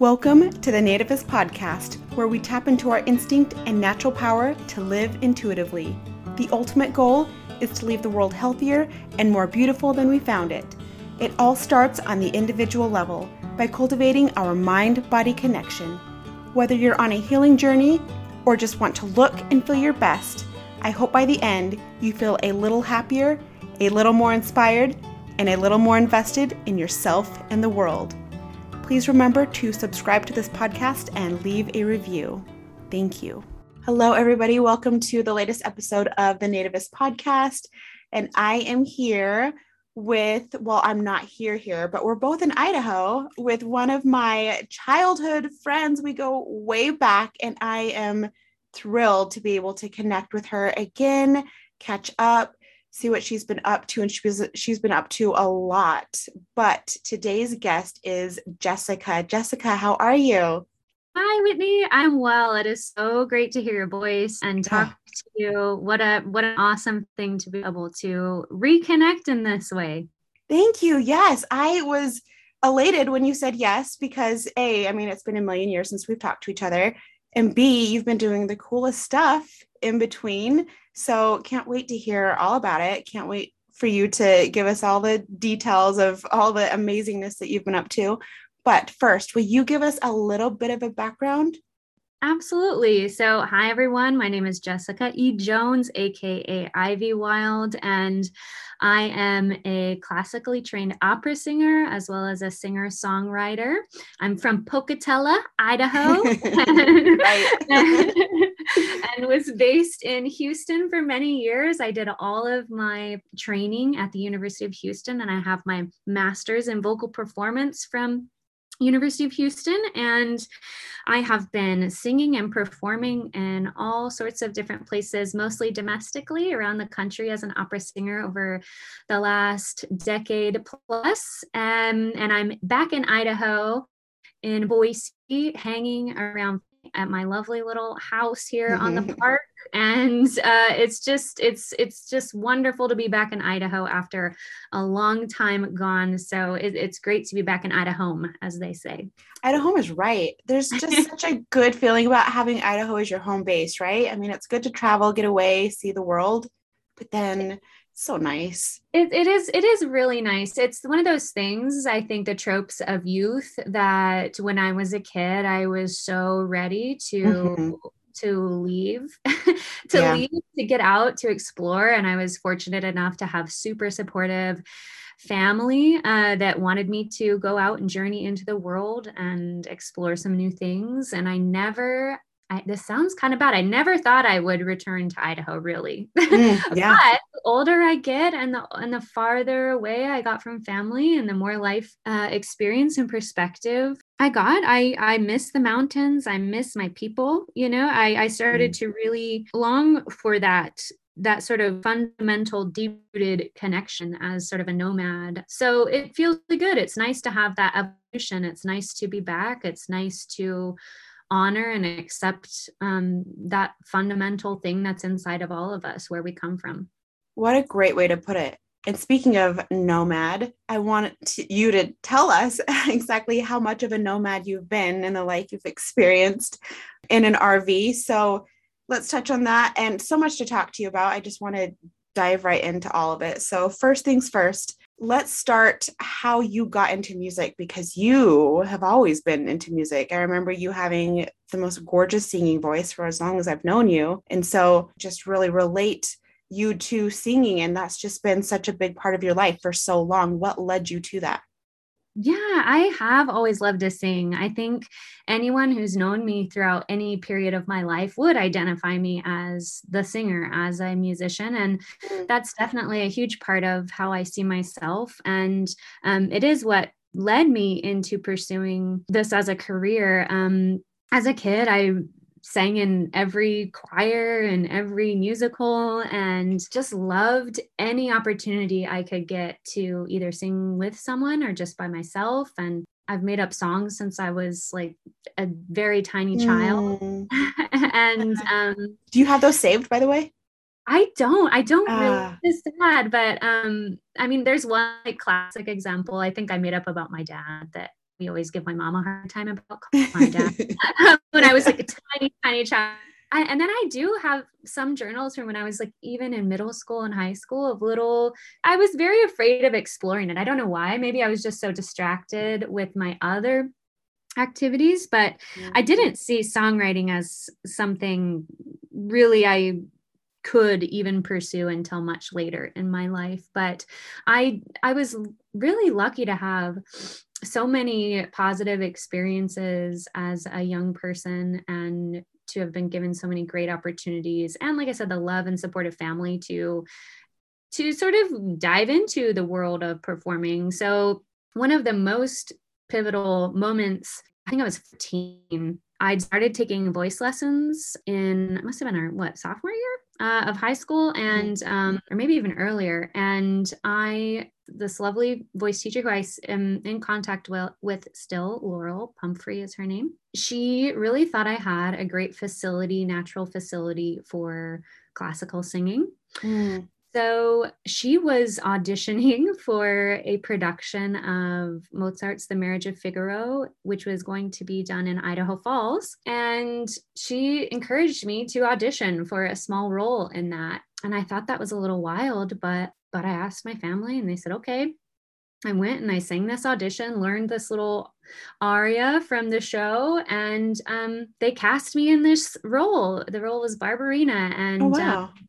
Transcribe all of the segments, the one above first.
Welcome to the Nativist Podcast, where we tap into our instinct and natural power to live intuitively. The ultimate goal is to leave the world healthier and more beautiful than we found it. It all starts on the individual level by cultivating our mind body connection. Whether you're on a healing journey or just want to look and feel your best, I hope by the end you feel a little happier, a little more inspired, and a little more invested in yourself and the world please remember to subscribe to this podcast and leave a review. Thank you. Hello, everybody. Welcome to the latest episode of the Nativist podcast. And I am here with, well, I'm not here here, but we're both in Idaho with one of my childhood friends. We go way back, and I am thrilled to be able to connect with her again, catch up, see what she's been up to and she was, she's been up to a lot. But today's guest is jessica. Jessica how are you? Hi whitney. I'm well. It is so great to hear your voice and talk yeah. to you. What a what an awesome thing to be able to reconnect in this way. Thank you. Yes i was elated when you said yes because a i mean it's been a million years since we've talked to each other and b you've been doing the coolest stuff in between so can't wait to hear all about it. Can't wait for you to give us all the details of all the amazingness that you've been up to. But first, will you give us a little bit of a background? Absolutely. So, hi everyone. My name is Jessica E. Jones, aka Ivywild, and I am a classically trained opera singer as well as a singer songwriter. I'm from Pocatello, Idaho, and, and was based in Houston for many years. I did all of my training at the University of Houston, and I have my master's in vocal performance from University of Houston, and I have been singing and performing in all sorts of different places, mostly domestically around the country as an opera singer over the last decade plus. Um, and I'm back in Idaho in Boise, hanging around at my lovely little house here on the park. And uh, it's just it's it's just wonderful to be back in idaho after a long time gone. So it, it's great to be back in idaho as they say. Idaho is right. There's just such a good feeling about having idaho as your home base right? I mean it's good to travel get away see the world. But then so nice. It, it is it is really nice. It's one of those things I think the tropes of youth that when I was a kid I was so ready to mm-hmm. to leave to yeah. leave to get out to explore and I was fortunate enough to have super supportive family uh, that wanted me to go out and journey into the world and explore some new things and I never I, this sounds kind of bad. I never thought I would return to Idaho, really. Mm, yeah. but the older I get, and the and the farther away I got from family, and the more life uh, experience and perspective I got, I I miss the mountains. I miss my people. You know, I I started mm. to really long for that that sort of fundamental deep rooted connection as sort of a nomad. So it feels really good. It's nice to have that evolution. It's nice to be back. It's nice to honor and accept um, that fundamental thing that's inside of all of us, where we come from. What a great way to put it. And speaking of nomad, I want to, you to tell us exactly how much of a nomad you've been in the life you've experienced in an RV. So let's touch on that and so much to talk to you about. I just want to dive right into all of it. So, first things first, let's start how you got into music because you have always been into music. I remember you having the most gorgeous singing voice for as long as I've known you. And so just really relate you to singing. And that's just been such a big part of your life for so long. What led you to that? Yeah, I have always loved to sing. I think anyone who's known me throughout any period of my life would identify me as the singer, as a musician. And mm. that's definitely a huge part of how I see myself. And um, it is what led me into pursuing this as a career. Um, as a kid, I sang in every choir and every musical and just loved any opportunity I could get to either sing with someone or just by myself. And I've made up songs since I was like a very tiny child. Mm. and um, do you have those saved, by the way? I don't. I don't uh, really. It's sad, but um, I mean, there's one like, classic example. I think I made up about my dad that we always give my mom a hard time about my dad when I was like a tiny, tiny child. I, and then I do have some journals from when I was like even in middle school and high school of little, I was very afraid of exploring it. I don't know why. Maybe I was just so distracted with my other activities, but mm-hmm. I didn't see songwriting as something really I could even pursue until much later in my life but i i was really lucky to have so many positive experiences as a young person and to have been given so many great opportunities and like i said the love and support of family to to sort of dive into the world of performing. So one of the most pivotal moments i think i was 15 i started taking voice lessons in must have been our what sophomore year uh, of high school and um, or maybe even earlier. And i this lovely voice teacher who i am in contact with, with still laurel pumphrey is her name she really thought i had a great facility natural facility for classical singing. Mm. So she was auditioning for a production of Mozart's The Marriage of Figaro, which was going to be done in Idaho Falls. And she encouraged me to audition for a small role in that. And I thought that was a little wild, but but I asked my family and they said, okay. I went and I sang this audition, learned this little aria from the show, and um, they cast me in this role. The role was Barbarina, and oh, wow. um,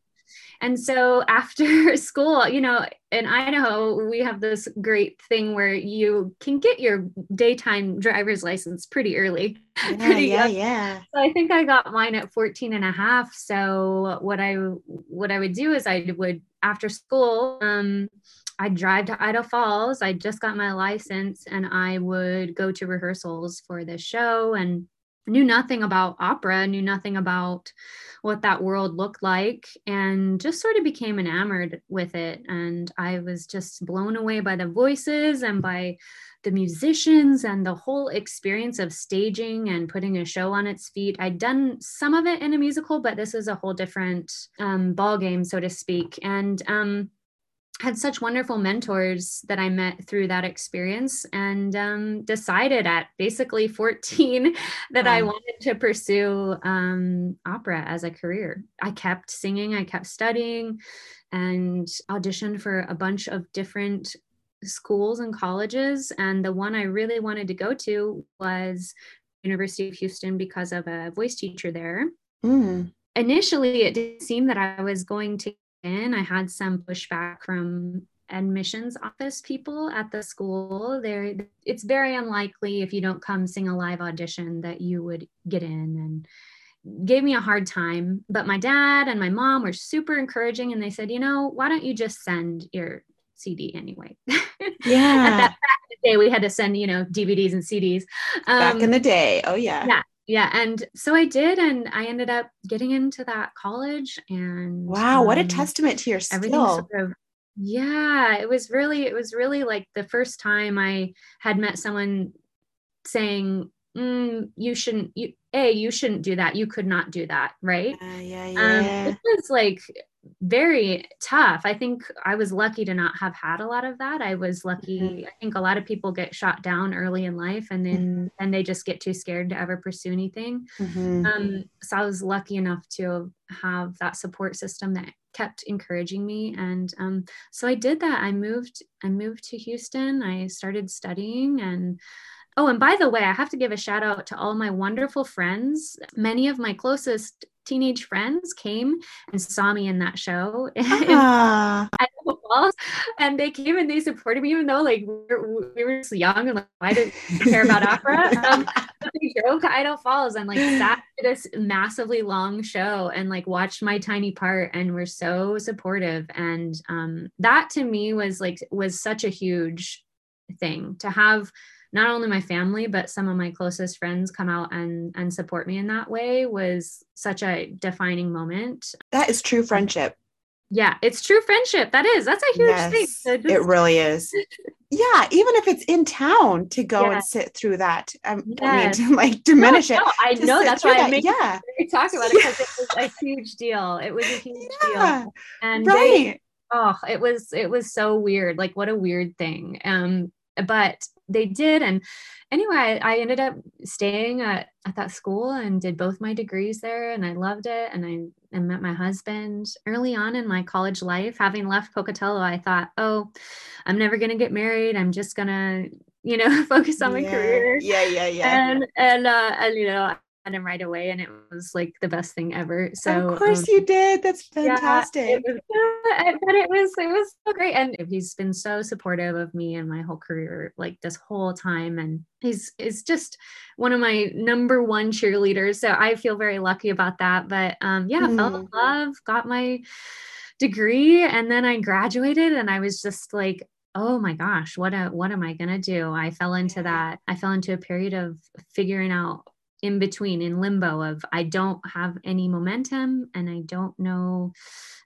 and so after school, you know, in Idaho, we have this great thing where you can get your daytime driver's license pretty early. Yeah, pretty yeah, young. yeah. So I think I got mine at 14 and a half. So what I what I would do is I would after school, um, I'd drive to Idaho Falls. I just got my license and I would go to rehearsals for this show and knew nothing about opera, knew nothing about what that world looked like, and just sort of became enamored with it. And I was just blown away by the voices and by the musicians and the whole experience of staging and putting a show on its feet. I'd done some of it in a musical, but this is a whole different um, ball game, so to speak. And um, had such wonderful mentors that I met through that experience and um, decided at basically 14 that wow. I wanted to pursue um, opera as a career. I kept singing, I kept studying, and auditioned for a bunch of different schools and colleges. And the one I really wanted to go to was University of Houston because of a voice teacher there. Mm. Initially, it did seem that I was going to in. I had some pushback from admissions office people at the school. There, it's very unlikely if you don't come sing a live audition that you would get in and gave me a hard time. But my dad and my mom were super encouraging and they said, you know, why don't you just send your CD anyway? Yeah. at that day, we had to send, you know, DVDs and CDs. Um, Back in the day. Oh, yeah. Yeah yeah and so i did and i ended up getting into that college and wow um, what a um, testament to your skill. sort of, yeah it was really it was really like the first time i had met someone saying mm, you shouldn't you a you shouldn't do that you could not do that right? Uh, yeah yeah um, it was like very tough. I think I was lucky to not have had a lot of that. I was lucky. Mm-hmm. I think a lot of people get shot down early in life and then mm-hmm. and they just get too scared to ever pursue anything. Mm-hmm. Um, so I was lucky enough to have that support system that kept encouraging me and um, so I did that. I moved I moved to Houston. I started studying and Oh, and by the way, I have to give a shout out to all my wonderful friends. Many of my closest teenage friends came and saw me in that show. Uh. and they came and they supported me even though like we were, we were young and like I didn't care about opera. Um, they drove to Falls and like sat this massively long show and like watched my tiny part and were so supportive. And um, that to me was like was such a huge thing to have not only my family but some of my closest friends come out and and support me in that way was such a defining moment. That is true friendship. Yeah it's true friendship. That is that's a huge yes, thing. So just... it really is. Yeah even if it's in town to go yeah. and sit through that um, yes. i mean to like diminish no, it. No, i know that's why i make yeah. talk about it because it was a huge deal. It was a huge yeah. deal and right. they, oh it was it was so weird like what a weird thing. Um but they did. And anyway, I, I ended up staying at, at that school and did both my degrees there and I loved it. And I, I met my husband early on in my college life. Having left Pocatello, I thought, oh, I'm never going to get married. I'm just going to, you know, focus on my yeah. career. Yeah, yeah, yeah. And, and, uh, and, you know, him right away and it was like the best thing ever. So of course um, you did. That's fantastic. Yeah, it was, but it was it was so great. And he's been so supportive of me and my whole career, like this whole time. And he's is just one of my number one cheerleaders. So I feel very lucky about that. But um yeah, mm. fell in mm. love, got my degree, and then I graduated and I was just like oh my gosh what a, what am i going to do i fell into that i fell into a period of figuring out in between in limbo of I don't have any momentum and I don't know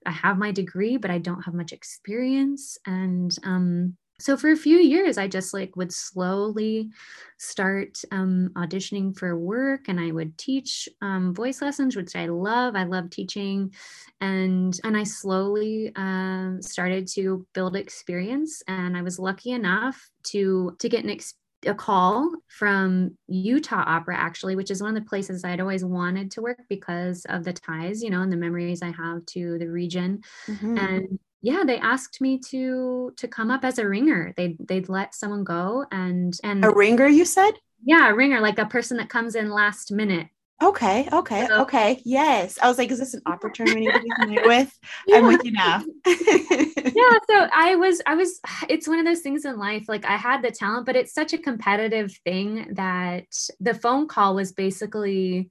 I have my degree but I don't have much experience. And um so for a few years i just like would slowly start um, auditioning for work and i would teach um, voice lessons which i love. I love teaching. And and i slowly um, started to build experience. And i was lucky enough to to get an experience a call from Utah Opera, actually, which is one of the places I'd always wanted to work because of the ties, you know, and the memories I have to the region. Mm-hmm. And yeah, they asked me to to come up as a ringer. They'd they'd let someone go and and a ringer, you said? Yeah, a ringer, like a person that comes in last minute Okay. Okay. So, okay. Yes. I was like, is this an opera term anybody's familiar with? Yeah. I'm with you now. yeah. So I was, I was, it's one of those things in life. Like I had the talent, but it's such a competitive thing that the phone call was basically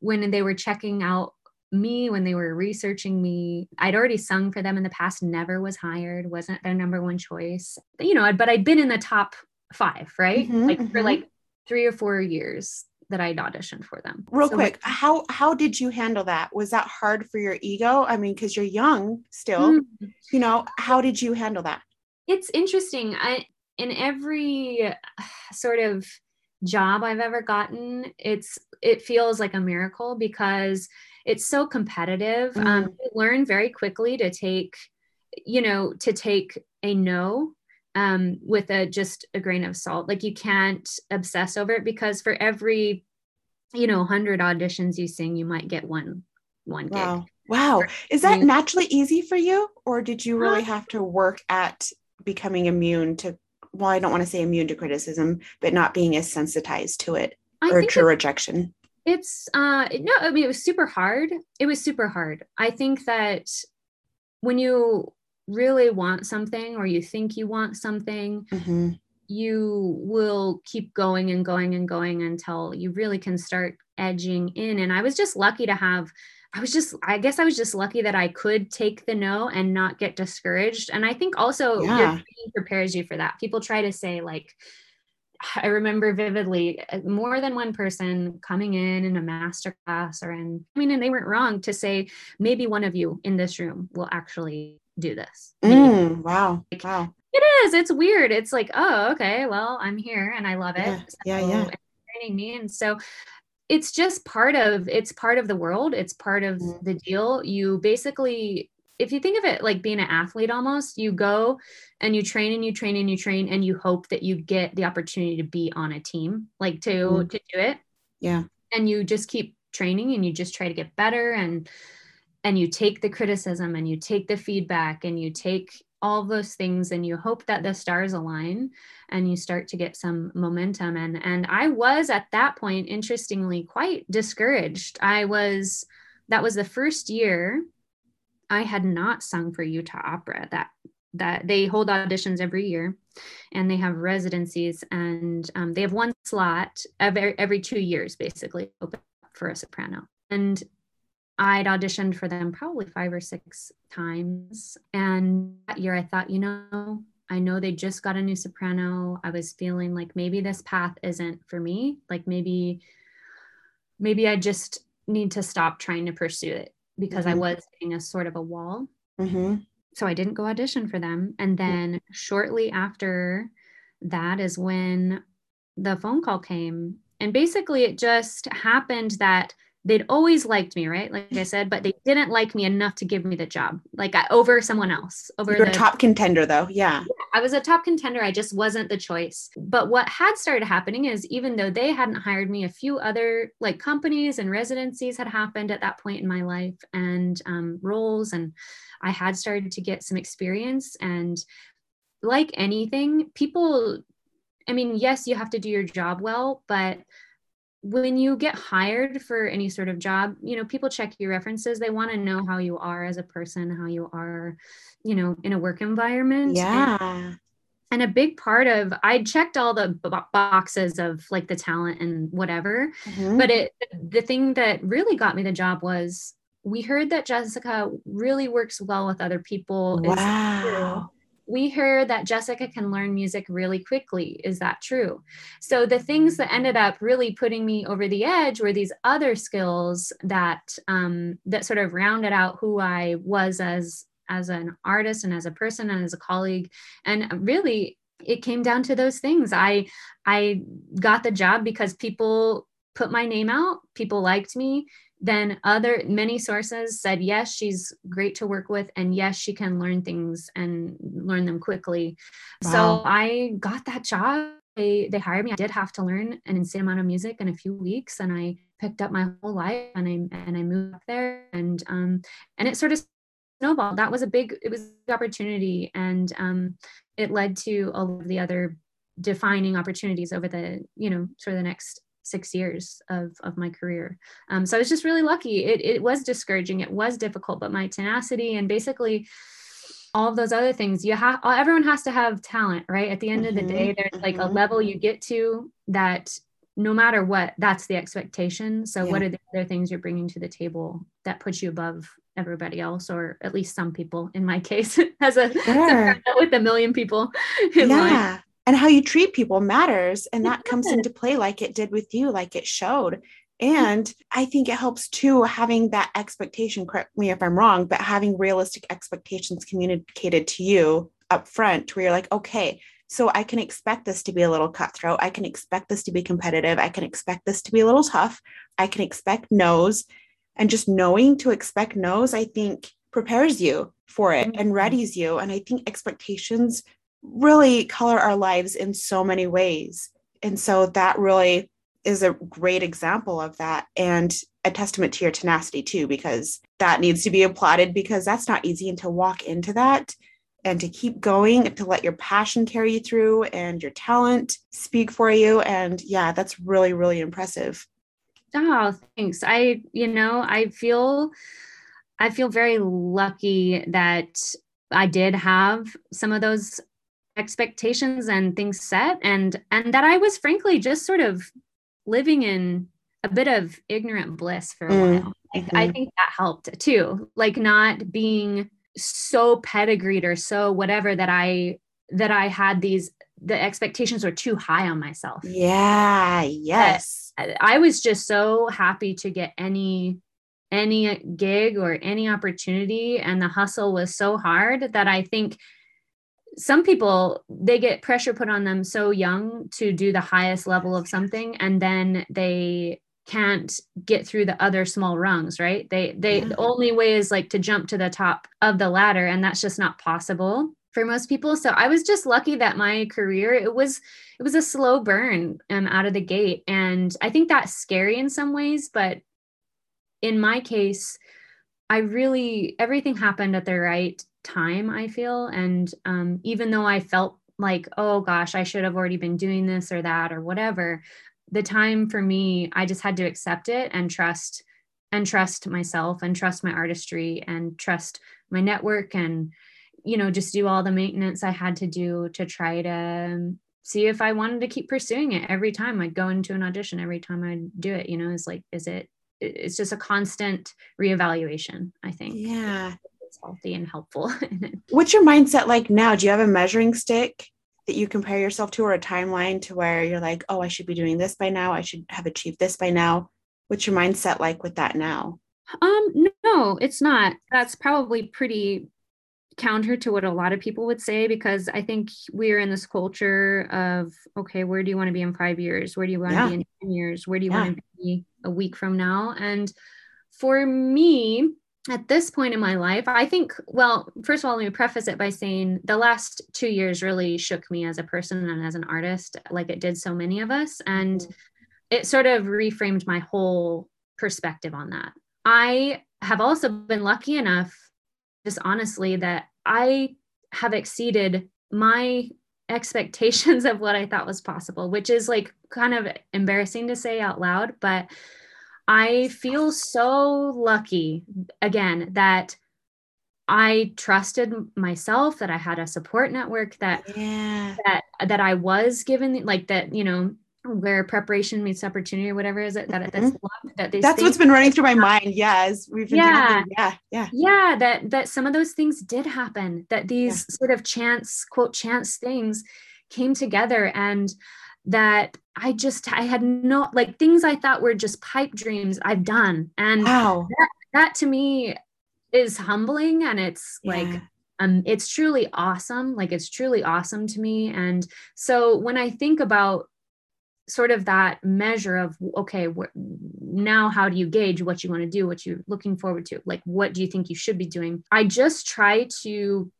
when they were checking out me when they were researching me i'd already sung for them in the past never was hired wasn't their number one choice you know but i'd been in the top five right mm-hmm, like mm-hmm. for like three or four years that I'd auditioned for them. Real so quick, how how did you handle that? Was that hard for your ego? I mean, because you're young still, mm-hmm. you know, how did you handle that? It's interesting. I in every sort of job I've ever gotten, it's it feels like a miracle because it's so competitive. Um, mm. Um, you learn very quickly to take, you know, to take a no um, with a just a grain of salt. Like you can't obsess over it because for every, you know, hundred auditions you sing, you might get one one wow. gig. Wow. Is that naturally easy for you? Or did you really have to work at becoming immune to well, I don't want to say immune to criticism, but not being as sensitized to it I or to it, rejection? It's uh no, I mean it was super hard. It was super hard. I think that when you really want something or you think you want something, mm-hmm. you will keep going and going and going until you really can start edging in. And I was just lucky to have. I was just, I guess I was just lucky that I could take the no and not get discouraged. And I think also yeah. prepares you for that. People try to say, like, I remember vividly uh, more than one person coming in in a master class or in, I mean, and they weren't wrong to say, maybe one of you in this room will actually do this. Mm, wow. Like, wow. It is. It's weird. It's like, oh, okay, well, I'm here and I love it. Yeah, so, yeah. yeah. Training me. And so it's just part of it's part of the world. It's part of mm. the deal. You basically if you think of it like being an athlete almost, you go and you train and you train and you train and you hope that you get the opportunity to be on a team, like to mm. to do it. Yeah. And you just keep training and you just try to get better and and you take the criticism and you take the feedback and you take all those things and you hope that the stars align and you start to get some momentum and and I was at that point interestingly quite discouraged. I was that was the first year I had not sung for Utah Opera that that they hold auditions every year and they have residencies and um, they have one slot every, every two years basically open for a soprano and I'd auditioned for them probably five or six times. And that year I thought, you know, I know they just got a new soprano. I was feeling like maybe this path isn't for me. Like maybe, maybe I just need to stop trying to pursue it because mm-hmm. I was hitting a sort of a wall. Mm-hmm. So I didn't go audition for them. And then shortly after that is when the phone call came. And basically, it just happened that they'd always liked me, right? Like I said, but they didn't like me enough to give me the job, like I, over someone else. Over You're the top contender, though. Yeah. I was a top contender. I just wasn't the choice. But what had started happening is even though they hadn't hired me, a few other like companies and residencies had happened at that point in my life and um, roles. And I had started to get some experience. And like anything, people, I mean, yes, you have to do your job well, but when you get hired for any sort of job, you know, people check your references. They want to know how you are as a person, how you are, you know, in a work environment. Yeah. And, and a big part of I checked all the boxes of like the talent and whatever, mm-hmm. but it the thing that really got me the job was we heard that Jessica really works well with other people. Wow we heard that Jessica can learn music really quickly. Is that true? So the things that ended up really putting me over the edge were these other skills that um, that sort of rounded out who I was as as an artist and as a person and as a colleague. And really, it came down to those things. I I got the job because people put my name out. People liked me then other many sources said yes she's great to work with and yes she can learn things and learn them quickly. Wow. so i got that job. They, they hired me. I did have to learn an insane amount of music in a few weeks and i picked up my whole life and i and i moved up there and um and it sort of snowballed. That was a big it was opportunity and um it led to all of the other defining opportunities over the you know sort of the next six years of, of my career. Um, so I was just really lucky. It, it was discouraging. It was difficult, but my tenacity and basically all of those other things, you have, everyone has to have talent, right? At the end mm-hmm, of the day, mm-hmm, there's mm-hmm. like a mm-hmm. level you get to that no matter what, that's the expectation. So yeah. what are the other things you're bringing to the table that puts you above everybody else, or at least some people in my case, as a, sure. with a million people yeah. Mind and how you treat people matters and that comes into play like it did with you like it showed. And i think it helps too having that expectation correct me if i'm wrong but having realistic expectations communicated to you up front where you're like okay so i can expect this to be a little cutthroat. I can expect this to be competitive. I can expect this to be a little tough. I can expect no's. And just knowing to expect no's i think prepares you for it and mm-hmm. readies you. And i think expectations really color our lives in so many ways. And so that really is a great example of that and a testament to your tenacity too, because that needs to be applauded because that's not easy and to walk into that and to keep going and to let your passion carry you through and your talent speak for you. And yeah, that's really, really impressive. Oh, thanks. I, you know, I feel I feel very lucky that I did have some of those expectations and things set and and that I was frankly just sort of living in a bit of ignorant bliss for a mm, while. Mm-hmm. I think that helped too. Like not being so pedigreed or so whatever that I that I had these the expectations were too high on myself. Yeah, yes. I was just so happy to get any any gig or any opportunity and the hustle was so hard that I think some people they get pressure put on them so young to do the highest level of something and then they can't get through the other small rungs right? They they yeah. the only way is like to jump to the top of the ladder and that's just not possible for most people. So i was just lucky that my career it was it was a slow burn um, out of the gate and i think that's scary in some ways but in my case i really everything happened at the right time i feel. And um, even though i felt like oh gosh i should have already been doing this or that or whatever the time for me i just had to accept it and trust and trust myself and trust my artistry and trust my network and you know just do all the maintenance i had to do to try to see if i wanted to keep pursuing it every time. I'd go into an audition every time i'd do it you know is like is it it's just a constant reevaluation i think. Yeah healthy and helpful. What's your mindset like now? Do you have a measuring stick that you compare yourself to or a timeline to where you're like, oh, I should be doing this by now. I should have achieved this by now. What's your mindset like with that now? Um, no, it's not. That's probably pretty counter to what a lot of people would say because I think we're in this culture of okay, where do you want to be in five years? Where do you want yeah. to be in 10 years? Where do you yeah. want to be a week from now? And for me, at this point in my life, I think, well, first of all, let me preface it by saying the last two years really shook me as a person and as an artist, like it did so many of us. And mm-hmm. it sort of reframed my whole perspective on that. I have also been lucky enough, just honestly, that I have exceeded my expectations of what I thought was possible, which is like kind of embarrassing to say out loud, but I feel so lucky again that I trusted myself that I had a support network that yeah. that that I was given like that you know where preparation meets opportunity or whatever is it that mm-hmm. that's that that's what's been running through my mind yeah as we've been yeah talking. yeah yeah yeah that that some of those things did happen that these yeah. sort of chance quote chance things came together and that I just I had no like things I thought were just pipe dreams I've done and wow. that, that to me is humbling and it's yeah. like um it's truly awesome like it's truly awesome to me and so when I think about sort of that measure of okay wh- now how do you gauge what you want to do what you're looking forward to like what do you think you should be doing i just try to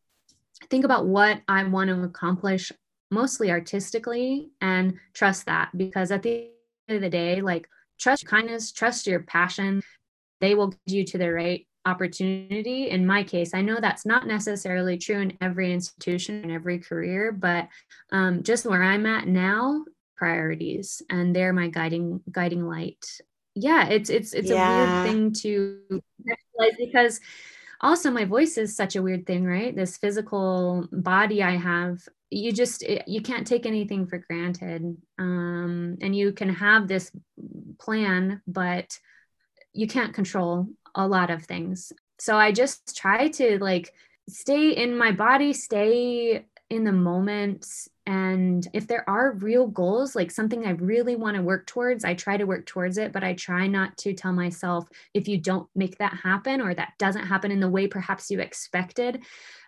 think about what i want to accomplish mostly artistically and trust that because at the end of the day like trust kindness trust your passion. They will get you to the right opportunity. In my case i know that's not necessarily true in every institution and every career but um, just where i'm at now priorities and they're my guiding guiding light. Yeah it's it's it's yeah. a weird thing to realize because also my voice is such a weird thing right? This physical body i have you just you can't take anything for granted. Um, and you can have this plan but you can't control a lot of things. So i just try to like stay in my body stay in the moment. And if there are real goals like something i really want to work towards i try to work towards it but i try not to tell myself if you don't make that happen or that doesn't happen in the way perhaps you expected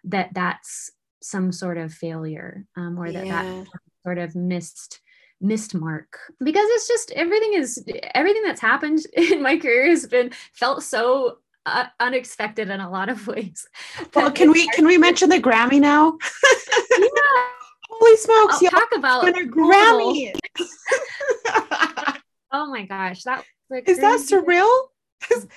that that's some sort of failure um, or that yeah. that sort of missed missed mark because it's just everything is everything that's happened in my career has been felt so uh, unexpected in a lot of ways. Well, can we can we mention the Grammy now? yeah. Holy smokes! I'll talk about a Grammy. oh my gosh, that is that surreal?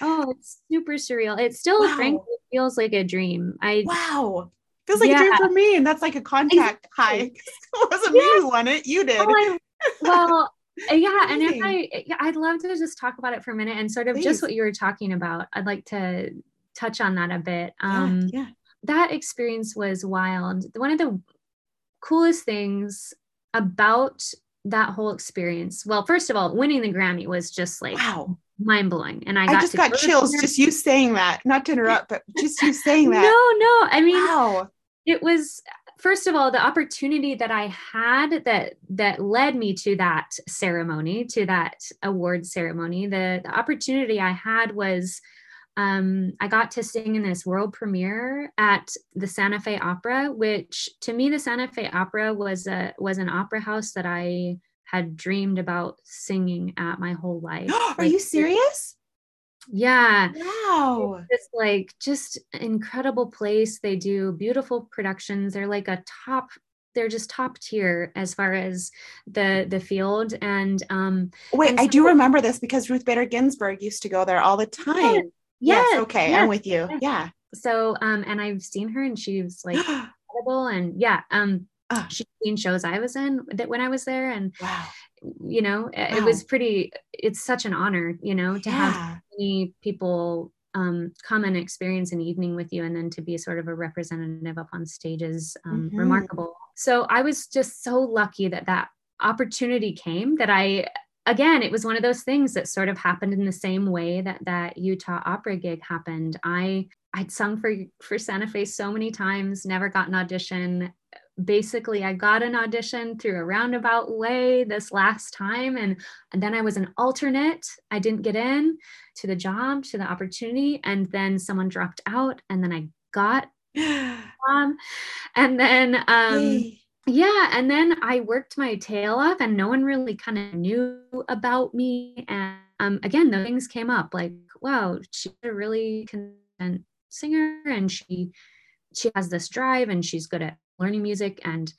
oh, it's super surreal. It still wow. frankly feels like a dream. I wow feels like yeah. a dream for me, and that's like a contact high. it wasn't yes. me who won it; you did. Oh, I, well, yeah, and if I, I'd love to just talk about it for a minute, and sort of Please. just what you were talking about. I'd like to touch on that a bit. Um, yeah, yeah. That experience was wild. One of the coolest things about that whole experience. Well, first of all, winning the Grammy was just like wow mind blowing. And I, I just got chills just you saying that. Not to interrupt, but just you saying that. No, no. I mean, wow. it was first of all the opportunity that I had that that led me to that ceremony, to that award ceremony. The, the opportunity I had was um, I got to sing in this world premiere at the Santa Fe Opera, which to me the Santa Fe Opera was a was an opera house that I had dreamed about singing at my whole life. Are like, you serious? Yeah. Wow. It's like just incredible place. They do beautiful productions. They're like a top they're just top tier as far as the the field and um wait and i do remember this because ruth bader ginsburg used to go there all the time yes, yes okay yes, i'm with you yes. yeah so um and i've seen her and she's like incredible and yeah um oh. she's seen shows I was in that when I was there. And, wow. you know, wow. it was pretty, it's such an honor, you know, to yeah. have many people um, come and experience an evening with you and then to be sort of a representative up on stage is um, mm-hmm. remarkable. So I was just so lucky that that opportunity came that I again it was one of those things that sort of happened in the same way that that Utah opera gig happened. I I'd sung for for Santa Fe so many times, never got an audition basically I got an audition through a roundabout way this last time and, and then I was an alternate. I didn't get in to the job, to the opportunity and then someone dropped out and then I got um, and then um yeah and then I worked my tail off and no one really kind of knew about me and um again the things came up like wow she's a really can competent singer and she she has this drive and she's good at learning music and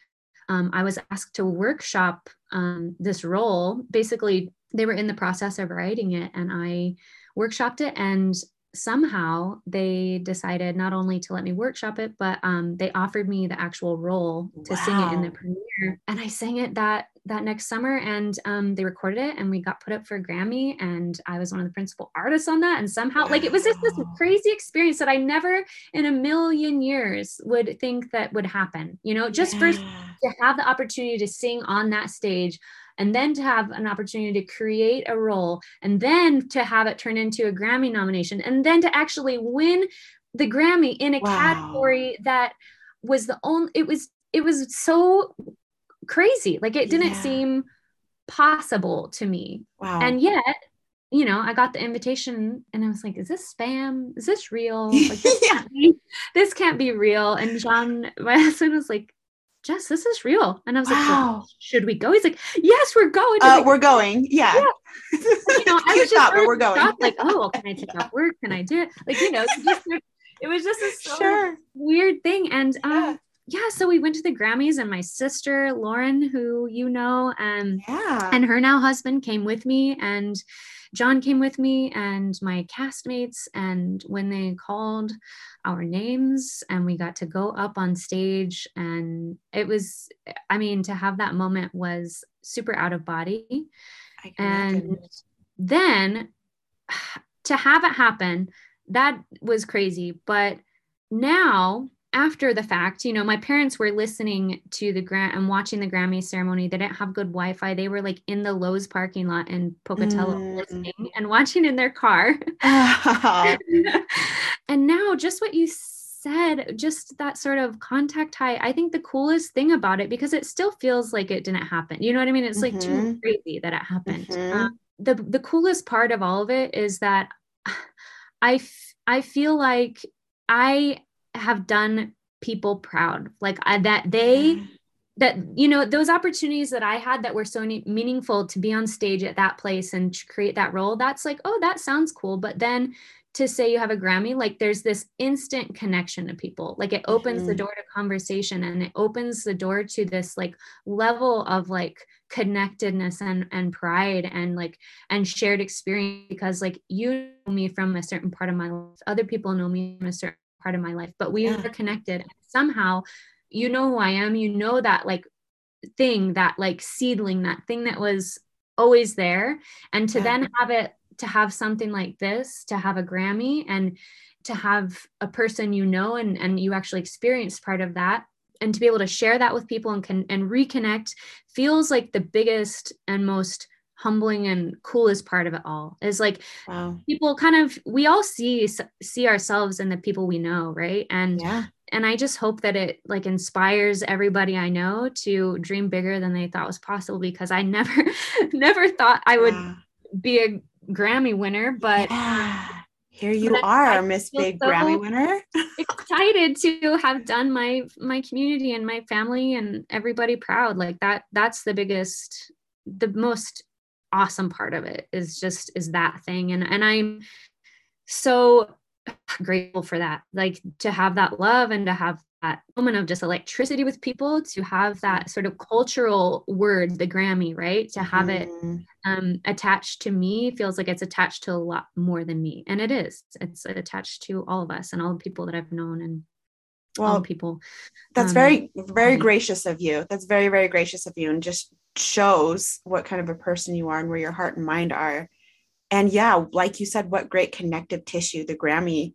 um, i was asked to workshop um, this role basically they were in the process of writing it and i workshopped it and somehow they decided not only to let me workshop it, but um, they offered me the actual role to wow. sing it in the premiere. And I sang it that that next summer, and um, they recorded it, and we got put up for a Grammy, and I was one of the principal artists on that. And somehow, like, it was just this crazy experience that I never in a million years would think that would happen. You know, just yeah. first to have the opportunity to sing on that stage and then to have an opportunity to create a role and then to have it turn into a Grammy nomination and then to actually win the Grammy in a wow. category that was the only it was it was so crazy like it didn't yeah. seem possible to me wow and yet you know i got the invitation and i was like is this spam is this real like this, yeah. can't, be, this can't be real and john my husband was like Jess, this is real. And I was wow. like, well, should we go? He's like, yes, we're going. Uh, like, we're going. Yeah. yeah. you know, I was just thought, we're going. like, oh, well, can I take off work? Can I do it? Like, you know, it was just a so sure. weird thing. And um, yeah. Yeah, so we went to the Grammys and my sister, Lauren, who you know, um, yeah. and her now husband came with me and John came with me and my castmates. And when they called our names and we got to go up on stage, and it was, I mean, to have that moment was super out of body. And then to have it happen, that was crazy. But now after the fact, you know, my parents were listening to the grant and watching the Grammy ceremony. They didn't have good Wi-Fi. They were like in the Lowe's parking lot in Pocatello mm. listening and watching in their car. and now just what you said, just that sort of contact high, I think the coolest thing about it, because it still feels like it didn't happen. You know what I mean? It's mm-hmm. like too mm-hmm. crazy that it happened. Mm-hmm. Um, the, the coolest part of all of it is that I, f- I feel like I have done people proud. Like I, that they that you know those opportunities that i had that were so ne- meaningful to be on stage at that place and create that role that's like oh that sounds cool. But then to say you have a grammy like there's this instant connection to people. Like it opens mm-hmm. the door to conversation and it opens the door to this like level of like connectedness and and pride and like and shared experience because like you know me from a certain part of my life. Other people know me from a certain part of my life, but we yeah. are connected. Somehow, you know who I am. You know that like thing, that like seedling, that thing that was always there. And to yeah. then have it, to have something like this, to have a Grammy and to have a person you know and, and you actually experienced part of that and to be able to share that with people and can and reconnect feels like the biggest and most humbling and coolest part of it all is like wow. people kind of we all see see ourselves in the people we know right and yeah and i just hope that it like inspires everybody i know to dream bigger than they thought was possible because i never never thought i would yeah. be a grammy winner but yeah. here you are miss big so grammy winner excited to have done my my community and my family and everybody proud like that that's the biggest the most awesome part of it is just is that thing. And and i'm so grateful for that like to have that love and to have that moment of just electricity with people to have that sort of cultural word the grammy right? To have mm-hmm. it um, attached to me feels like it's attached to a lot more than me. And it is. It's attached to all of us and all the people that i've known and well people that's um, very very gracious of you that's very very gracious of you and just shows what kind of a person you are and where your heart and mind are. And yeah, like you said, what great connective tissue the Grammy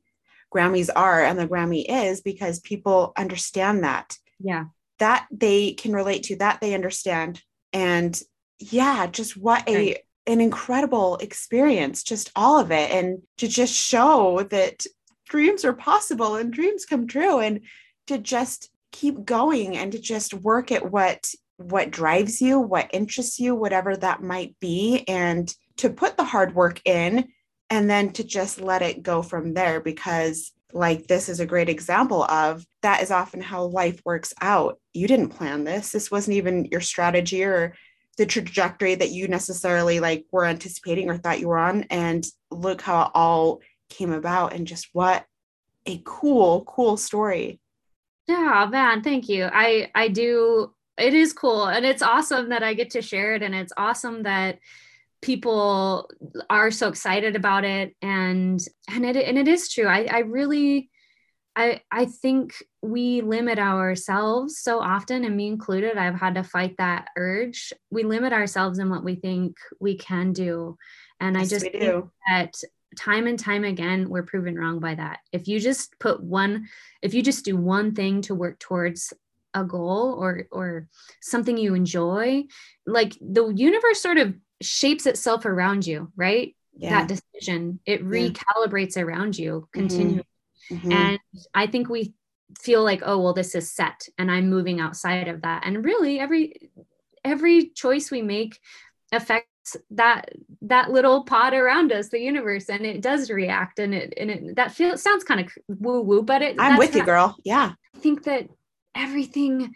Grammys are and the Grammy is because people understand that. Yeah. That they can relate to, that they understand. And yeah, just what a right. an incredible experience, just all of it. And to just show that dreams are possible and dreams come true and to just keep going and to just work at what what drives you, what interests you, whatever that might be, and to put the hard work in and then to just let it go from there because like this is a great example of that is often how life works out. You didn't plan this. This wasn't even your strategy or the trajectory that you necessarily like were anticipating or thought you were on and look how it all came about and just what a cool, cool story. Yeah, man, thank you. I I do it is cool and it's awesome that I get to share it and it's awesome that people are so excited about it and and it and it is true. I I really I I think we limit ourselves so often and me included I've had to fight that urge. We limit ourselves in what we think we can do. And yes, I just think that time and time again we're proven wrong by that if you just put one if you just do one thing to work towards a goal or or something you enjoy like the universe sort of shapes itself around you right yeah. that decision it recalibrates yeah. around you mm-hmm. mm-hmm. and i think we feel like oh well this is set and i'm moving outside of that and really every every choice we make affects that that little pod around us the universe and it does react and it and it that feels sounds kind of woo woo but it i'm with you girl. Yeah. I think that everything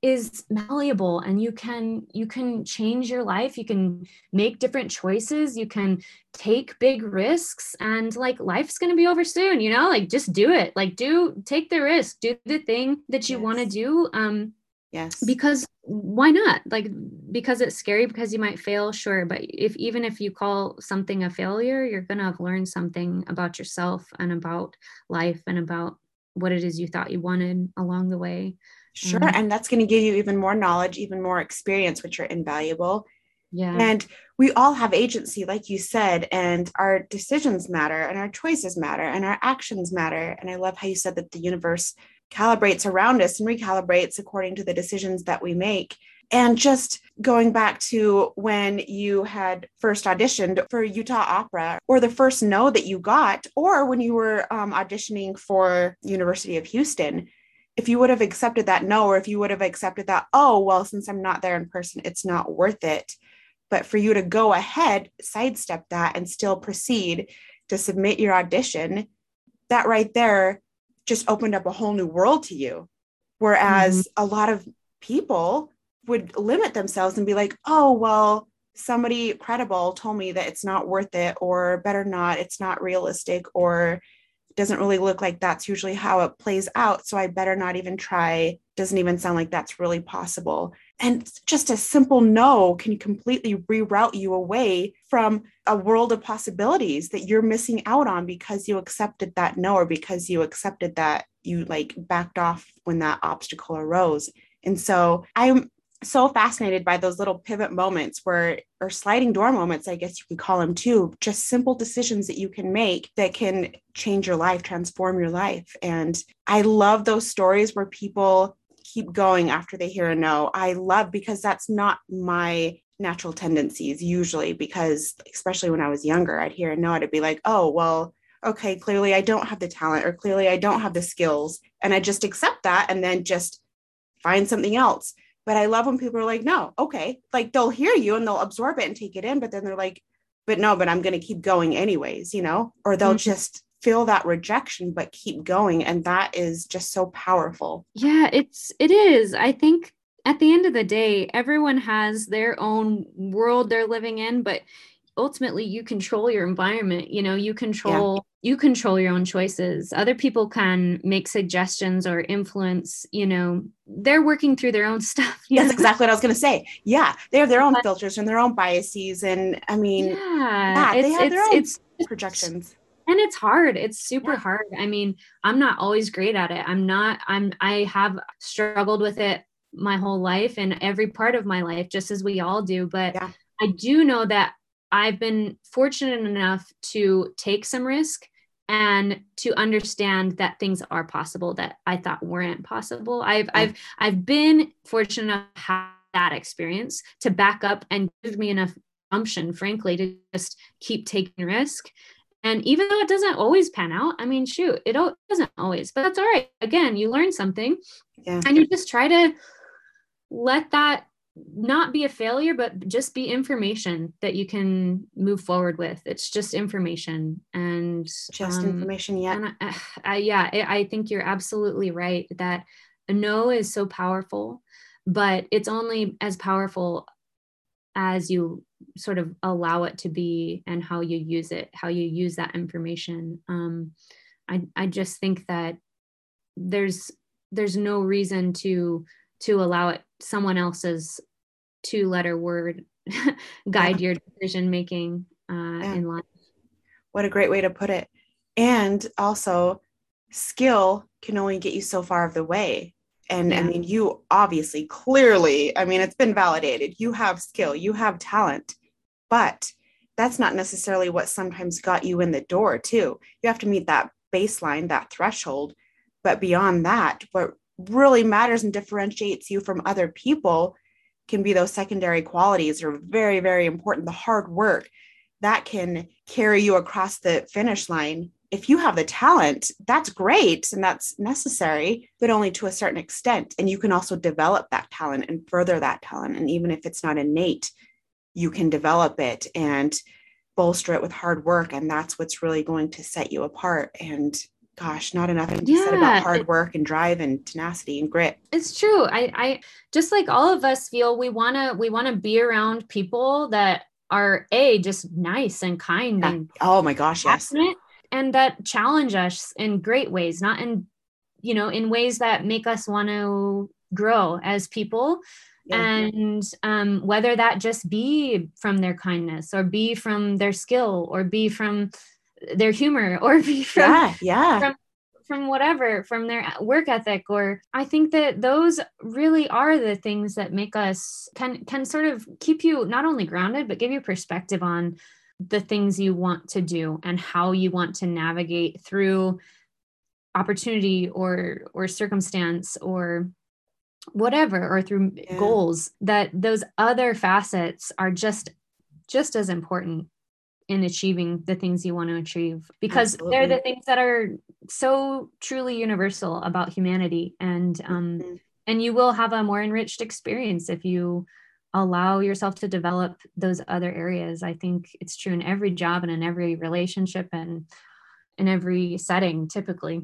is malleable and you can you can change your life. You can make different choices. You can take big risks and like life's going to be over soon you know? Like just do it. Like do take the risk. Do the thing that you yes. want to do. Um yes. Because why not? Like because it's scary because you might fail sure but if even if you call something a failure you're going to have learned something about yourself and about life and about what it is you thought you wanted along the way sure um, and that's going to give you even more knowledge even more experience which are invaluable. Yeah. And we all have agency like you said and our decisions matter and our choices matter and our actions matter and i love how you said that the universe calibrates around us and recalibrates according to the decisions that we make. And just going back to when you had first auditioned for Utah Opera, or the first no that you got, or when you were um, auditioning for University of Houston, if you would have accepted that no, or if you would have accepted that, oh, well, since I'm not there in person, it's not worth it. But for you to go ahead, sidestep that, and still proceed to submit your audition, that right there just opened up a whole new world to you. Whereas mm-hmm. a lot of people would limit themselves and be like, oh, well, somebody credible told me that it's not worth it, or better not, it's not realistic, or doesn't really look like that's usually how it plays out. So I better not even try. Doesn't even sound like that's really possible. And just a simple no can completely reroute you away from a world of possibilities that you're missing out on because you accepted that no or because you accepted that you like backed off when that obstacle arose. And so I'm so fascinated by those little pivot moments where or sliding door moments i guess you could call them too just simple decisions that you can make that can change your life transform your life and i love those stories where people keep going after they hear a no. I love because that's not my natural tendencies usually because especially when I was younger, I'd hear a no, I'd be like, oh, well, okay, clearly I don't have the talent or clearly I don't have the skills. And I just accept that and then just find something else. But I love when people are like, no, okay, like they'll hear you and they'll absorb it and take it in, but then they're like, but no, but I'm going to keep going anyways, you know, or they'll mm-hmm. just feel that rejection but keep going and that is just so powerful. Yeah it's it is. I think at the end of the day everyone has their own world they're living in but ultimately you control your environment. You know you control yeah. you control your own choices. Other people can make suggestions or influence you know they're working through their own stuff that's exactly what i was going to say. Yeah they have their own filters and their own biases and i mean yeah, yeah they have their own it's, projections and it's hard it's super yeah. hard i mean i'm not always great at it i'm not i'm i have struggled with it my whole life and every part of my life just as we all do but yeah. i do know that i've been fortunate enough to take some risk and to understand that things are possible that i thought weren't possible i've yeah. i've i've been fortunate enough to have that experience to back up and give me enough gumption frankly to just keep taking risk and even though it doesn't always pan out, I mean, shoot, it doesn't always, but that's all right. Again, you learn something yeah. and you just try to let that not be a failure, but just be information that you can move forward with. It's just information and just um, information. Yeah. I, I, yeah, I think you're absolutely right that a no is so powerful, but it's only as powerful as you sort of allow it to be and how you use it how you use that information um, I, I just think that there's there's no reason to to allow it someone else's two letter word guide yeah. your decision making uh, yeah. in life what a great way to put it and also skill can only get you so far of the way and yeah. i mean you obviously clearly i mean it's been validated. You have skill you have talent but that's not necessarily what sometimes got you in the door too. You have to meet that baseline that threshold. But beyond that what really matters and differentiates you from other people can be those secondary qualities are very very important. The hard work that can carry you across the finish line if you have the talent, that's great and that's necessary, but only to a certain extent. And you can also develop that talent and further that talent. And even if it's not innate, you can develop it and bolster it with hard work. And that's what's really going to set you apart. And gosh, not enough to yeah, said about hard work and drive and tenacity and grit. It's true. I, I just like all of us feel we want to, we want to be around people that are a just nice and kind yeah. and oh my gosh, yes and that challenge us in great ways not in you know in ways that make us want to grow as people yeah, and yeah. Um, whether that just be from their kindness or be from their skill or be from their humor or be from yeah, yeah. From, from whatever from their work ethic or i think that those really are the things that make us can can sort of keep you not only grounded but give you perspective on the things you want to do and how you want to navigate through opportunity or or circumstance or whatever or through yeah. goals that those other facets are just just as important in achieving the things you want to achieve because Absolutely. they're the things that are so truly universal about humanity and um mm-hmm. and you will have a more enriched experience if you allow yourself to develop those other areas. I think it's true in every job and in every relationship and in every setting, typically.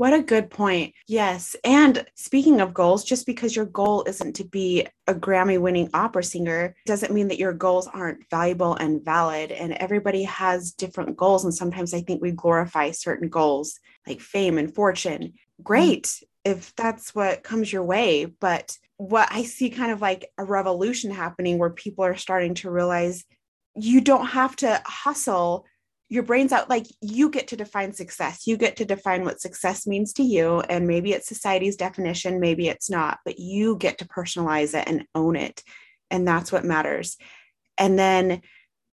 What a good point. Yes. And speaking of goals, just because your goal isn't to be a Grammy winning opera singer doesn't mean that your goals aren't valuable and valid. And everybody has different goals. And sometimes I think we glorify certain goals like fame and fortune. Mm-hmm. Great if that's what comes your way. But what I see kind of like a revolution happening where people are starting to realize you don't have to hustle your brains out. Like you get to define success. You get to define what success means to you. And maybe it's society's definition maybe it's not but you get to personalize it and own it. And that's what matters. And then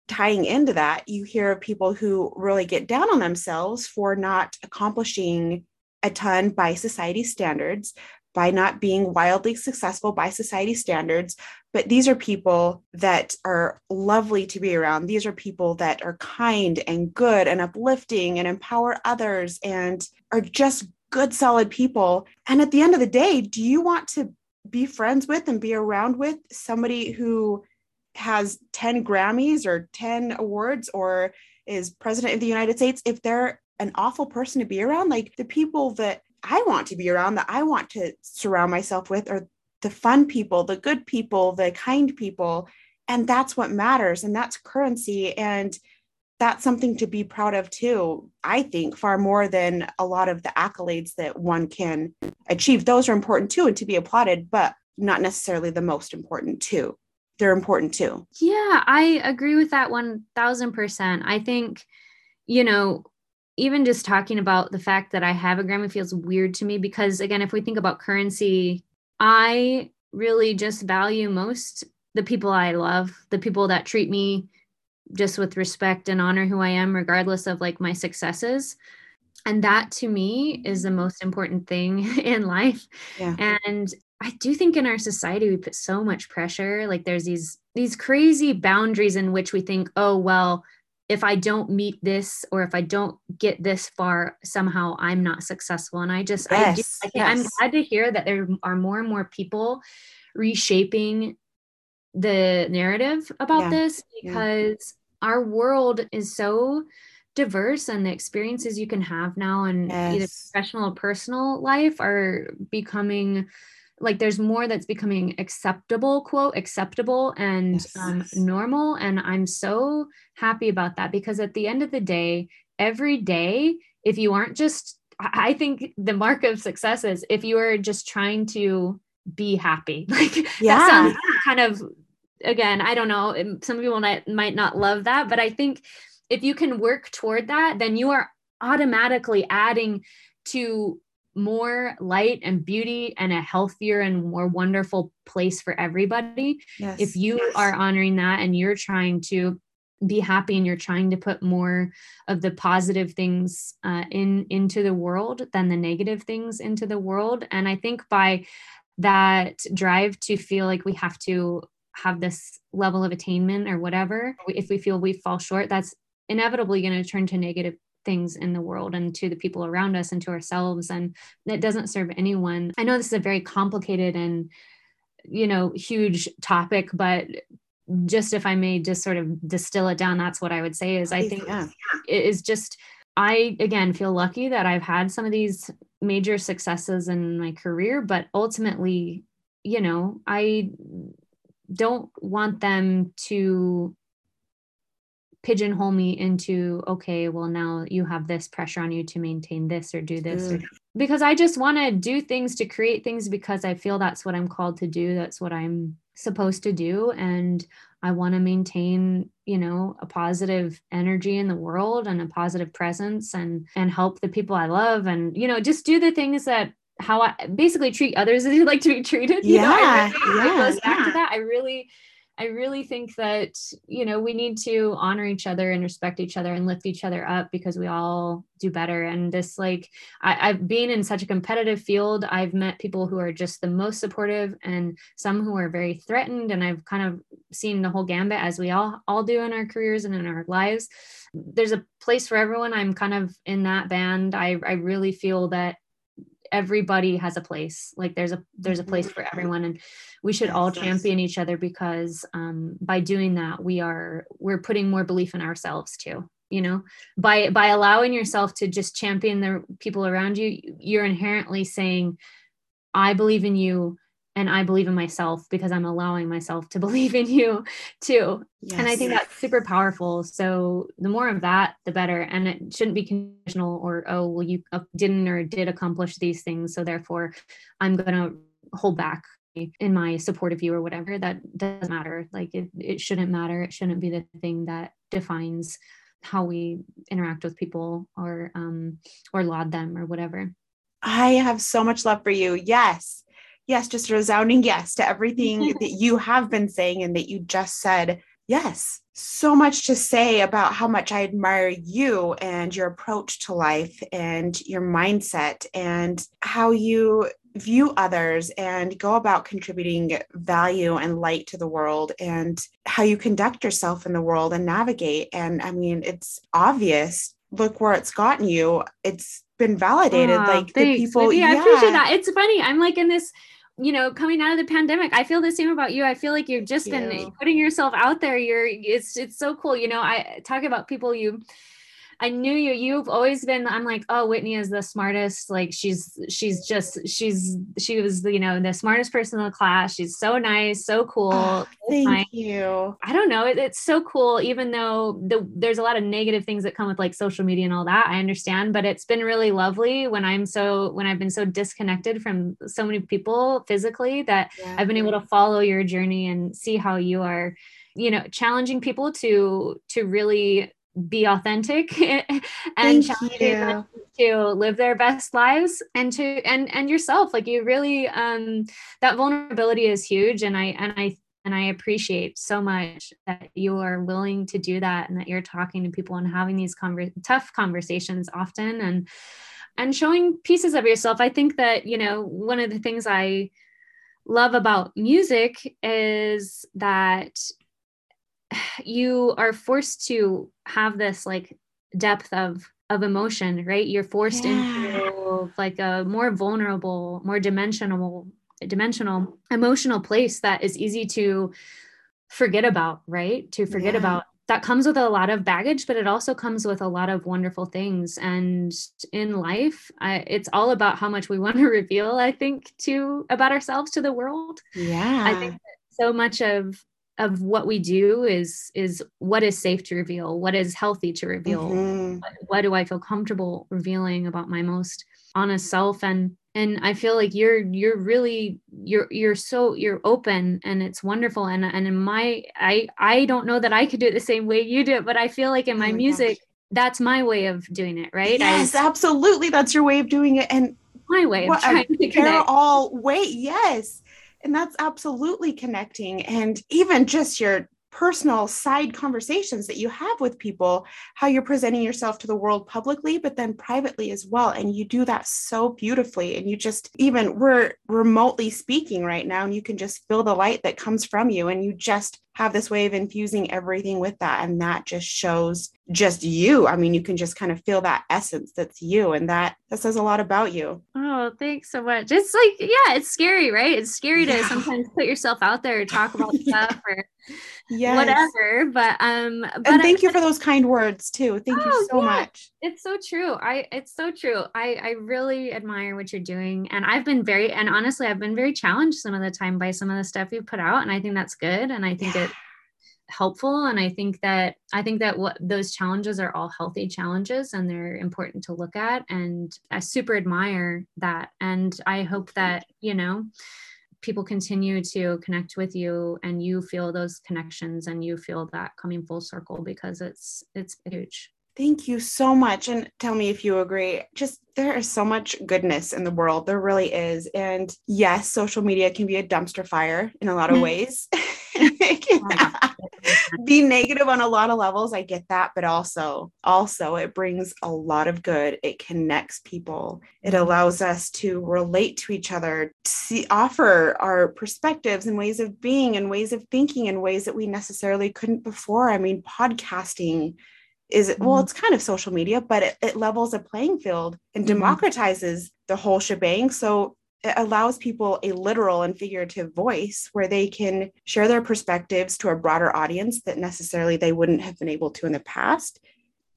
tying into that you hear of people who really get down on themselves for not accomplishing a ton by society standards by not being wildly successful by society standards. But these are people that are lovely to be around. These are people that are kind and good and uplifting and empower others and are just good, solid people. And at the end of the day, do you want to be friends with and be around with somebody who has 10 Grammys or 10 awards or is president of the United States? If they're an awful person to be around, like the people that I want to be around, that I want to surround myself with, are the fun people, the good people, the kind people. And that's what matters. And that's currency. And that's something to be proud of too, I think, far more than a lot of the accolades that one can achieve. Those are important too and to be applauded, but not necessarily the most important too. They're important too. Yeah, I agree with that 1000%. I think, you know, even just talking about the fact that I have a Grammy feels weird to me because, again, if we think about currency, I really just value most the people I love, the people that treat me just with respect and honor who I am, regardless of like my successes. And that to me is the mm-hmm. most important thing in life. Yeah. And I do think in our society we put so much pressure. Like there's these these crazy boundaries in which we think, oh well, if I don't meet this or if I don't get this far, somehow I'm not successful. And I just, yes, I, do, I yes. I'm glad to hear that there are more and more people reshaping the narrative about yeah. this because yeah. our world is so diverse and the experiences you can have now in yes. either professional or personal life are becoming like there's more that's becoming acceptable quote acceptable and yes. um, normal and i'm so happy about that because at the end of the day every day if you aren't just i think the mark of success is if you are just trying to be happy like yeah that sounds kind of again i don't know some people might, might not love that but i think if you can work toward that then you are automatically adding to more light and beauty and a healthier and more wonderful place for everybody yes. if you yes. are honoring that and you're trying to be happy and you're trying to put more of the positive things uh, in into the world than the negative things into the world and i think by that drive to feel like we have to have this level of attainment or whatever if we feel we fall short that's inevitably going to turn to negative things in the world and to the people around us and to ourselves and it doesn't serve anyone i know this is a very complicated and you know huge topic but just if I may just sort of distill it down, that's what I would say is I think yeah. it is just I again feel lucky that I've had some of these major successes in my career, but ultimately, you know, I don't want them to pigeonhole me into okay well now you have this pressure on you to maintain this or do this or, mm. because i just want to do things to create things because i feel that's what i'm called to do that's what i'm supposed to do and i want to maintain you know a positive energy in the world and a positive presence and and help the people i love and you know just do the things that how i basically treat others as you like to be treated yeah, you know, I really, yeah, goes back yeah. to that i really I really think that, you know, we need to honor each other and respect each other and lift each other up because we all do better. And this, like, I, I've been in such a competitive field. I've met people who are just the most supportive and some who are very threatened. And I've kind of seen the whole gambit as we all all do in our careers and in our lives. There's a place for everyone. I'm kind of in that band. I, I really feel that everybody has a place. Like there's a there's a place for Mm-hmm. everyone and we should all champion each other because um, by doing that we are we're putting more belief in ourselves too you know? By by allowing yourself to just champion the people around you you're inherently saying i believe in you and i believe in myself because i'm allowing myself to believe in you too. Yes. and i think that's super powerful. So the more of that the better. And it shouldn't be conditional or oh well you didn't or did accomplish these things so therefore i'm going to hold back in my support of you or whatever. That doesn't matter. Like it, it shouldn't matter. It shouldn't be the thing that defines how we interact with people or um or laud them or whatever. I have so much love for you. Yes yes just a resounding yes to everything that you have been saying and that you just said yes so much to say about how much i admire you and your approach to life and your mindset and how you view others and go about contributing value and light to the world and how you conduct yourself in the world and navigate. And I mean, it's obvious. Look where it's gotten you. It's been validated. Aw, like the thanks, people. Libby. I appreciate that. It's funny. I'm like in this, you know, coming out of the pandemic. I feel the same about you. I feel like you've just Thank been you. putting yourself out there. You're it's it's so cool. You know, I talk about people you I knew you. You've always been. I'm like, oh, Whitney is the smartest. Like she's she's just she's she was you know the smartest person in the class. She's so nice, so cool. Oh, thank Fine. you. I don't know. It, it's so cool, even though the, there's a lot of negative things that come with like social media and all that. I understand, but it's been really lovely when I'm so when I've been so disconnected from so many people physically that Yeah. I've been able to follow your journey and see how you are, you know, challenging people to to really be authentic and Thank challenging you. them to live their best lives and to and and yourself like you really um that vulnerability is huge and i and i and i appreciate so much that you are willing to do that and that you're talking to people and having these conver- tough conversations often and and showing pieces of yourself i think that you know one of the things i love about music is that you are forced to have this like depth of of emotion right? You're forced into like a more vulnerable more dimensional dimensional emotional place that is easy to forget about right? To forget Yeah. about. That comes with a lot of baggage but it also comes with a lot of wonderful things. And in life I, it's all about how much we want to reveal i think to about ourselves to the world. Yeah. I think so much of of what we do is is what is safe to reveal what is healthy to reveal Mhm. what, what do i feel comfortable revealing about my most honest self and and i feel like you're you're really you're you're so you're open and it's wonderful and and in my i i don't know that i could do it the same way you do it but i feel like in Oh my my gosh. music that's my way of doing it right Yes, absolutely. That's your way of doing it. And my way of a trying to they're connect all wait, yes. And that's absolutely connecting. And even just your personal side conversations that you have with people, how you're presenting yourself to the world publicly, but then privately as well. And you do that so beautifully. And you just, even we're remotely speaking right now, and you can just feel the light that comes from you. And you just have this way of infusing everything with that. And that just shows just you. I mean, you can just kind of feel that essence that's you. And that that says a lot about you. Oh, thanks so much. It's like, yeah, it's scary, right? It's scary to Yeah. sometimes put yourself out there, talk about Yeah. stuff or Yes. whatever. But um, but and I- thank you for those kind words too. Thank Oh, you so yeah. much. it's so true. I it's so true. I I really admire what you're doing, and I've been very and honestly, I've been very challenged some of the time by some of the stuff you put out, and I think that's good, and I think it helpful and i think that i think that what those challenges are all healthy challenges and they're important to look at and i super admire that and i hope that you know people continue to connect with you and you feel those connections and you feel that coming full circle because it's it's huge Thank you so much. And tell me if you agree. Just there is so much goodness in the world. There really is. And yes, social media can be a dumpster fire in a lot of Mhm. ways. It can be negative on a lot of levels. I get that. But also, also it brings a lot of good. It connects people. It allows us to relate to each other, see offer our perspectives and ways of being and ways of thinking in ways that we necessarily couldn't before. I mean, podcasting is well Mhm. it's kind of social media but it, it levels a playing field and Mhm. democratizes the whole shebang so it allows people a literal and figurative voice where they can share their perspectives to a broader audience that necessarily they wouldn't have been able to in the past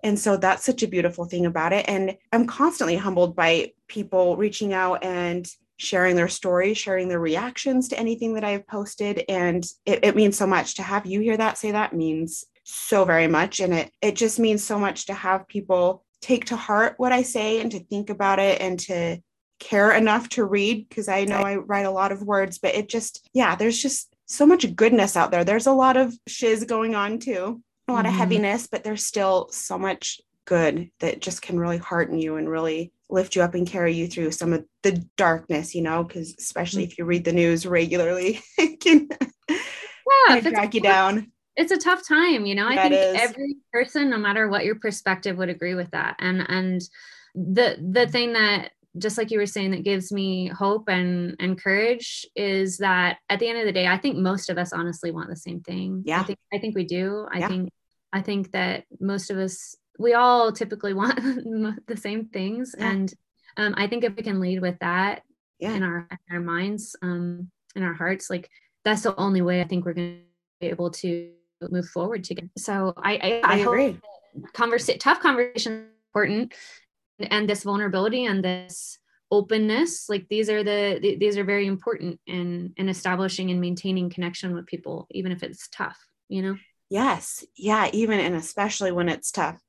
and so that's such a beautiful thing about it and i'm constantly humbled by people reaching out and sharing their stories sharing their reactions to anything that i've posted and it, it means so much to have you hear that say that means so very much. And it it just means so much to have people take to heart what i say and to think about it and to care enough to read because i know i write a lot of words but it just yeah there's just so much goodness out there. There's a lot of shiz going on too a lot of Mhm. heaviness but there's still so much good that just can really hearten you and really lift you up and carry you through some of the darkness you know because especially if you read the news regularly it can yeah kind of drag you down it's a tough time you know i think is. every person no matter what your perspective would agree with that and and the the thing that just like you were saying that gives me hope and and courage is that at the end of the day i think most of us honestly want the same thing Yeah. i think i think we do i Yeah. think i think that most of us we all typically want the same things Yeah. and um, i think if we can lead with that Yeah. in our in our minds um in our hearts like that's the only way i think we're going to be able to move forward together so i i, i I agree conversa- tough conversation important and this vulnerability and this openness like these are the th- these are very important in in establishing and maintaining connection with people even if it's tough you know Yes. Yeah. Even and especially when it's tough.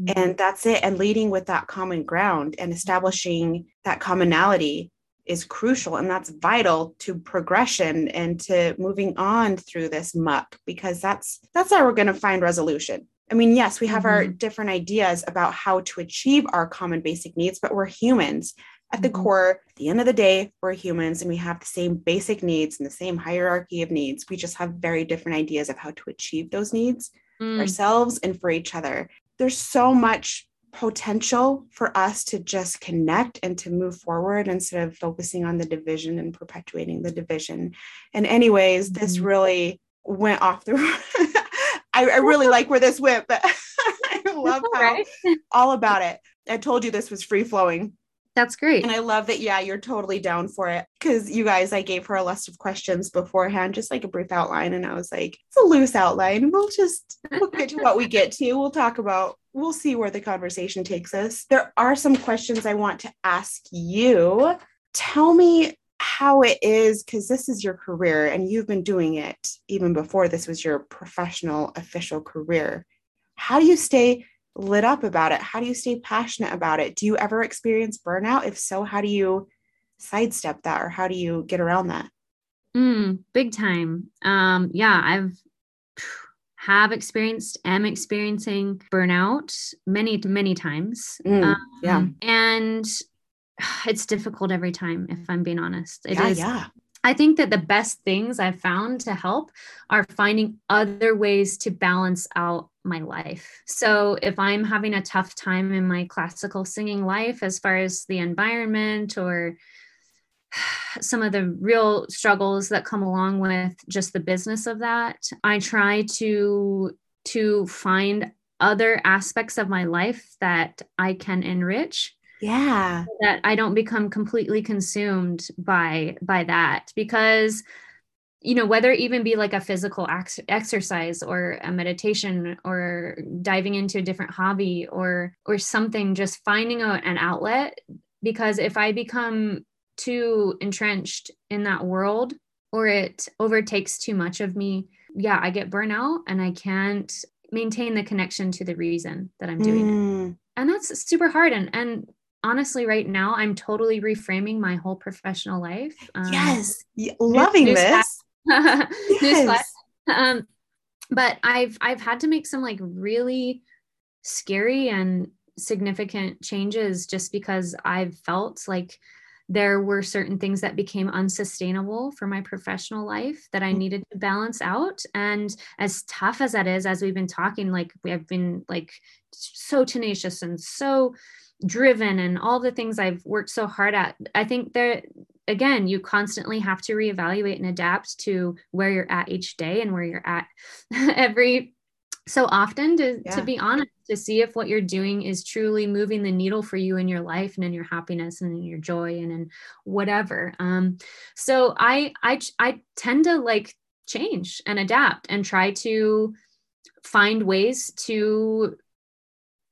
Mm-hmm. And that's it. And leading with that common ground and establishing that commonality is crucial. And that's vital to progression and to moving on through this muck because that's that's how we're going to find resolution. I mean, yes, we have our different ideas about how to achieve our common basic needs, but we're humans. At the Mhm. core, at the end of the day, we're humans and we have the same basic needs and the same hierarchy of needs. We just have very different ideas of how to achieve those needs Mm, ourselves and for each other. There's so much potential for us to just connect and to move forward instead of focusing on the division and perpetuating the division. And, anyways, this Mhm. really went off the. I, I really like where this went, but I love how right? all about it. I told you this was free flowing. that's great And I love that, yeah, you're totally down for it. Because you guys, I gave her a list of questions beforehand, just like a brief outline. And I was like, it's a loose outline. We'll just we'll get to what we get to. We'll talk about, we'll see where the conversation takes us. There are some questions I want to ask you. Tell me how it is because this is your career and you've been doing it even before this was your professional official career. How do you stay lit up about it? How do you stay passionate about it? Do you ever experience burnout? If so, how do you sidestep that or how do you get around that? Mm, big time. Um, yeah, I've have experienced, am experiencing burnout many, many times. Mm, um, yeah. And it's difficult every time, if I'm being honest. It yeah, is. Yeah. I think that the best things I've found to help are finding other ways to balance out my life. So if I'm having a tough time in my classical singing life, as far as the environment or some of the real struggles that come along with just the business of that. I try to to find other aspects of my life that i can enrich yeah. that i don't become completely consumed by by that. Because you know whether it even be like a physical ex- exercise or a meditation or diving into a different hobby or or something just finding a, an outlet. Because if i become too entrenched in that world or it overtakes too much of me, yeah, I get burnout and I can't maintain the connection to the reason that I'm doing mm. it. And that's super hard. And and honestly, right now I'm totally reframing my whole professional life. Um, yes, loving news, this. yes. Um, but I've I've had to make some like really scary and significant changes just because I've felt like there were certain things that became unsustainable for my professional life that I mm. needed to balance out. And as tough as that is, as we've been talking, like we have been like so tenacious and so driven and all the things I've worked so hard at, I think that again, you constantly have to reevaluate and adapt to where you're at each day and where you're at every so often to, yeah. to be honest to see if what you're doing is truly moving the needle for you in your life and in your happiness and in your joy and in whatever. Um so i i i tend to like change and adapt and try to find ways to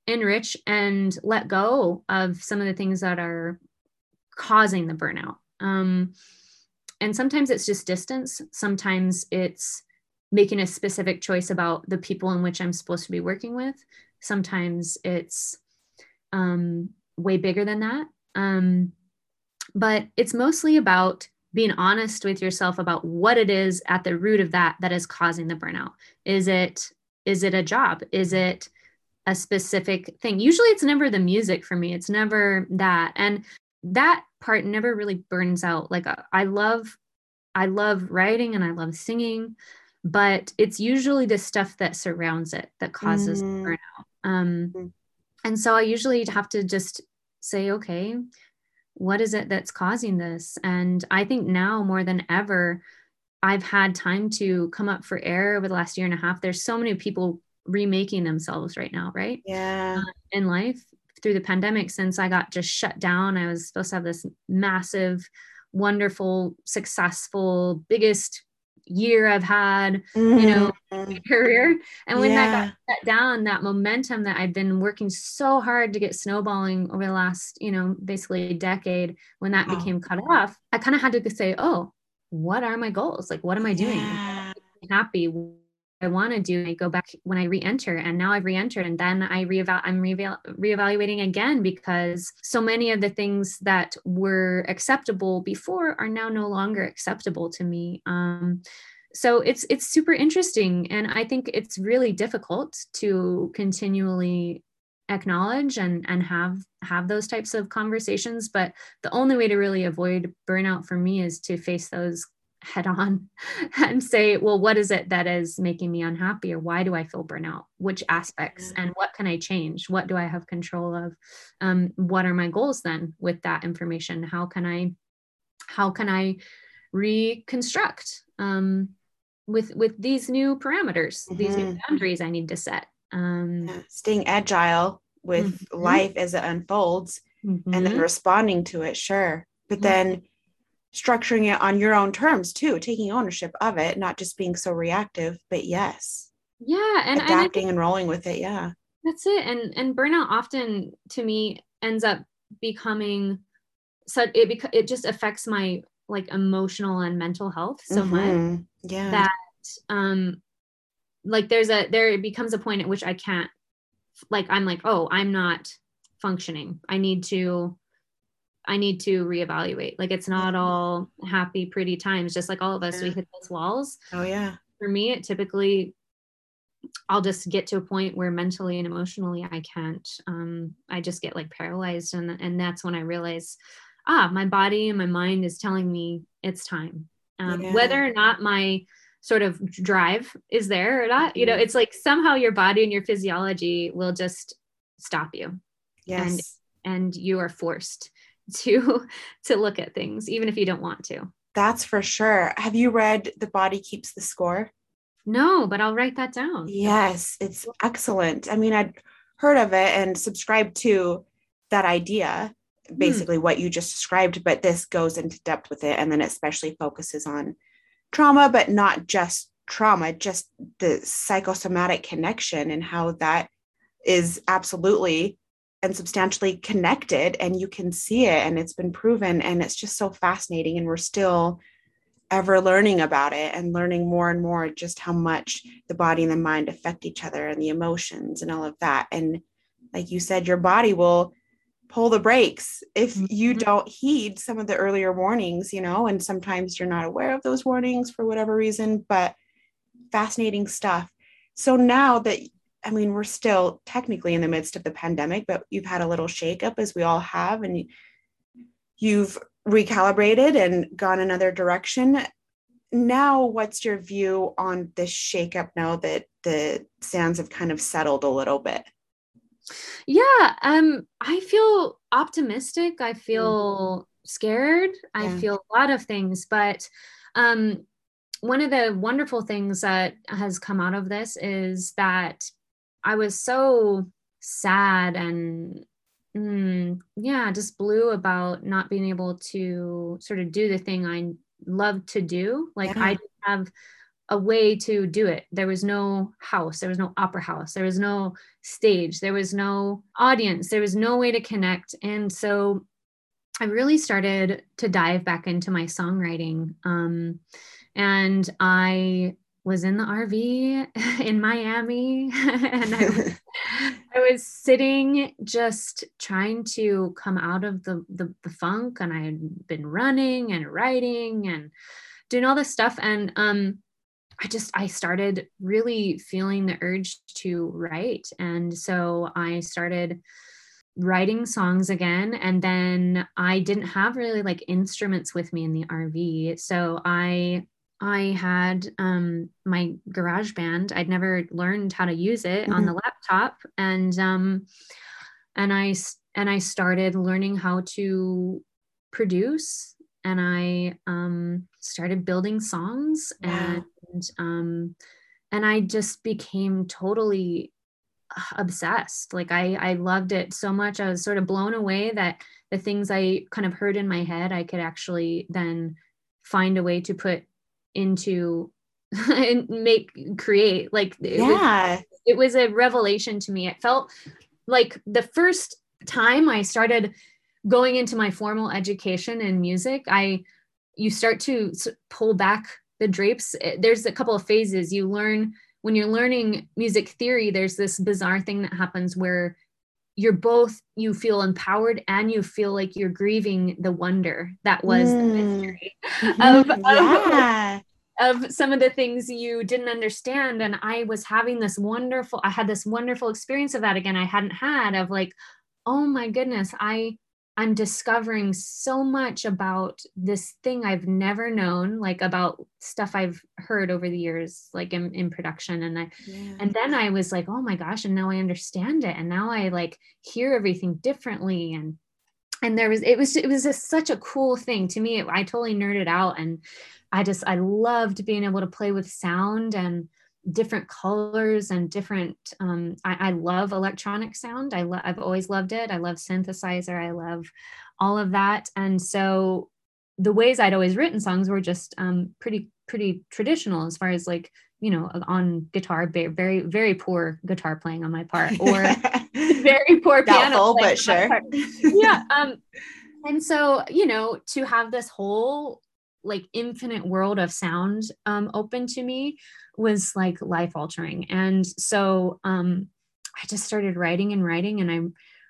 enrich and let go of some of the things that are causing the burnout. Um and sometimes it's just distance. Sometimes it's making a specific choice about the people in which I'm supposed to be working with. Sometimes it's um, way bigger than that. Um, but it's mostly about being honest with yourself about what it is at the root of that that is causing the burnout. Is it is it a job? Is it a specific thing? Usually it's never the music for me. It's never that. And that part never really burns out. Like I love I love writing and I love singing but it's usually the stuff that surrounds it that causes mm. burnout. Um, mm. And so I usually have to just say, okay, what is it that's causing this? And I think now more than ever, I've had time to come up for air over the last year and a half. There's so many people remaking themselves right now, right? Yeah. Uh, in life through the pandemic, since I got just shut down, I was supposed to have this massive, wonderful, successful, biggest year I've had, mm-hmm. you know, mm-hmm. career. And when yeah. that got shut down, that momentum that I'd been working so hard to get snowballing over the last, you know, basically a decade, when that oh. became cut off, I kind of had to say, oh, what are my goals? Like, what am I doing? Yeah. Happy I want to do, I go back when I re-enter, and now I've re-entered, and then I re-eval- I'm re reevaluating again because so many of the things that were acceptable before are now no longer acceptable to me. Um, so it's it's super interesting, and I think it's really difficult to continually acknowledge and and have have those types of conversations but the only way to really avoid burnout for me is to face those head on and say, well, what is it that is making me unhappy or why do I feel burnout? Which aspects and what can I change? What do I have control of? Um, what are my goals then with that information? How can I, how can I reconstruct um, with with these new parameters, mm-hmm. these new mm-hmm. boundaries I need to set? Um, yeah. Staying agile with mm-hmm. life as it unfolds mm-hmm. and then responding to it, sure. But then structuring it on your own terms too, taking ownership of it, not just being so reactive, but yes. Yeah. And adapting and, and rolling with it. Yeah. That's it. And and burnout often to me ends up becoming so it beca- it just affects my like emotional and mental health so mm-hmm. much yeah that um like there's a there it becomes a point at which i can't like i'm like oh i'm not functioning i need to i need to reevaluate like it's not all happy pretty times just like all of us yeah. we hit those walls oh yeah for me it typically I'll just get to a point where mentally and emotionally I can't. Um, I just get like paralyzed, and and that's when I realize, ah, my body and my mind is telling me it's time. Um, yeah. Whether or not my sort of drive is there or not, you know, mm-hmm. it's like somehow your body and your physiology will just stop you. Yes. And and you are forced to to look at things even if you don't want to. That's for sure. Have you read The Body Keeps the Score? No, but I'll write that down. Yes, it's excellent. I mean, I'd heard of it and subscribed to that idea, hmm. basically hmm. what you just described, but this goes into depth with it. And then especially focuses on trauma, but not just trauma, just the psychosomatic connection and how that is absolutely and substantially connected and you can see it and it's been proven and it's just so fascinating and we're still ever learning about it and learning more and more just how much the body and the mind affect each other and the emotions and all of that. And like you said, your body will pull the brakes if you mm-hmm. don't heed some of the earlier warnings, you know, and sometimes you're not aware of those warnings for whatever reason, but fascinating stuff. So now that I mean, we're still technically in the midst of the pandemic, but you've had a little shakeup as we all have, and you've recalibrated and gone another direction. Now, what's your view on this shakeup now that the sands have kind of settled a little bit? Yeah, um, I feel optimistic. I feel mm. scared. Yeah. I feel a lot of things, but um, one of the wonderful things that has come out of this is that I was so sad and mm, yeah, just blue about not being able to sort of do the thing I love to do. Like yeah. I didn't have a way to do it. There was no house, there was no opera house, there was no stage, there was no audience, there was no way to connect. And so I really started to dive back into my songwriting. Um, and I was in the RV in Miami and I was, I was, sitting just trying to come out of the, the, the funk and I had been running and writing and doing all this stuff and um I just I started really feeling the urge to write and so I started writing songs again and then I didn't have really like instruments with me in the RV so I I had um, my GarageBand. I'd never learned how to use it mm-hmm. on the laptop. And um, and I and I started learning how to produce and I um, started building songs wow. and um, and I just became totally obsessed. Like I I loved it so much. I was sort of blown away that the things I kind of heard in my head I could actually then find a way to put into and make create like it yeah. was, it was a revelation to me. It felt like the first time i started going into my formal education in music i you start to pull back the drapes. Eh, there's a couple of phases. You learn when you're learning music theory there's this bizarre thing that happens where you're both you feel empowered and you feel like you're grieving the wonder that was mm. the mystery mm-hmm. of, yeah. of, of some of the things you didn't understand and i was having this wonderful i had this wonderful experience of that again i hadn't had of like oh my goodness i I'm discovering so much about this thing I've never known, like about stuff I've heard over the years, like in, in production. And I, yeah. and then I was like, oh my gosh, and now I understand it. And now I like hear everything differently. And, and there was, it was, it was just such a cool thing to me. I totally nerded out and I just, I loved being able to play with sound and, different colors and different um, I, I, love electronic sound. I lo- i've always loved it. I love synthesizer. I love all of that. And so the ways i'd always written songs were just um, pretty pretty traditional as far as like you know on guitar very very poor guitar playing on my part or very poor piano but sure. yeah um and so you know to have this whole like infinite world of sound um, open to me was like life altering. And so um, I just started writing and writing, and I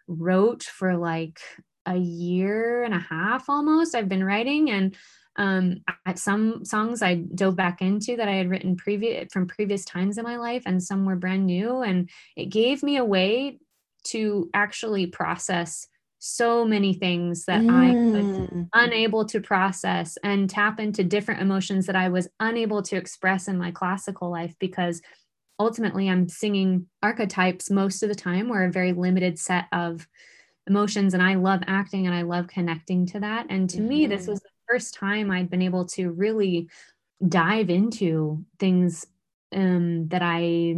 wrote for like a year and a half almost. I've been writing, and um, some songs I dove back into that I had written previous from previous times in my life, and some were brand new. And it gave me a way to actually process so many things that mm. I was mm. unable to process and tap into different emotions that I was unable to express in my classical life because ultimately I'm singing archetypes most of the time or a very limited set of emotions and I love acting and I love connecting to that and to mm-hmm. me this mm-hmm. was the first time I'd been able to really dive into things um, that I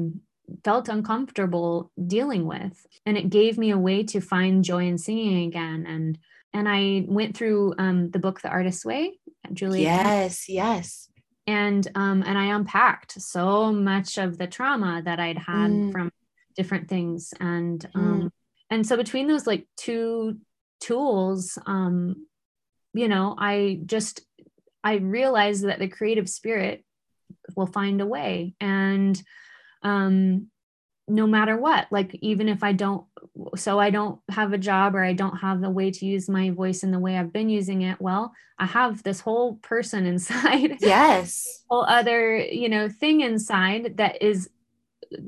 felt uncomfortable dealing with and it gave me a way to find joy in singing again. And and i went through um, the book the artist's way julie yes yes. And um and i unpacked so much of the trauma that i'd had mm. from different things. And um mm. and so between those like two tools um you know i just i realized that the creative spirit will find a way. And um no matter what like even if i don't so i don't have a job or i don't have the way to use my voice in the way i've been using it well i have this whole person inside yes. whole other you know thing inside that is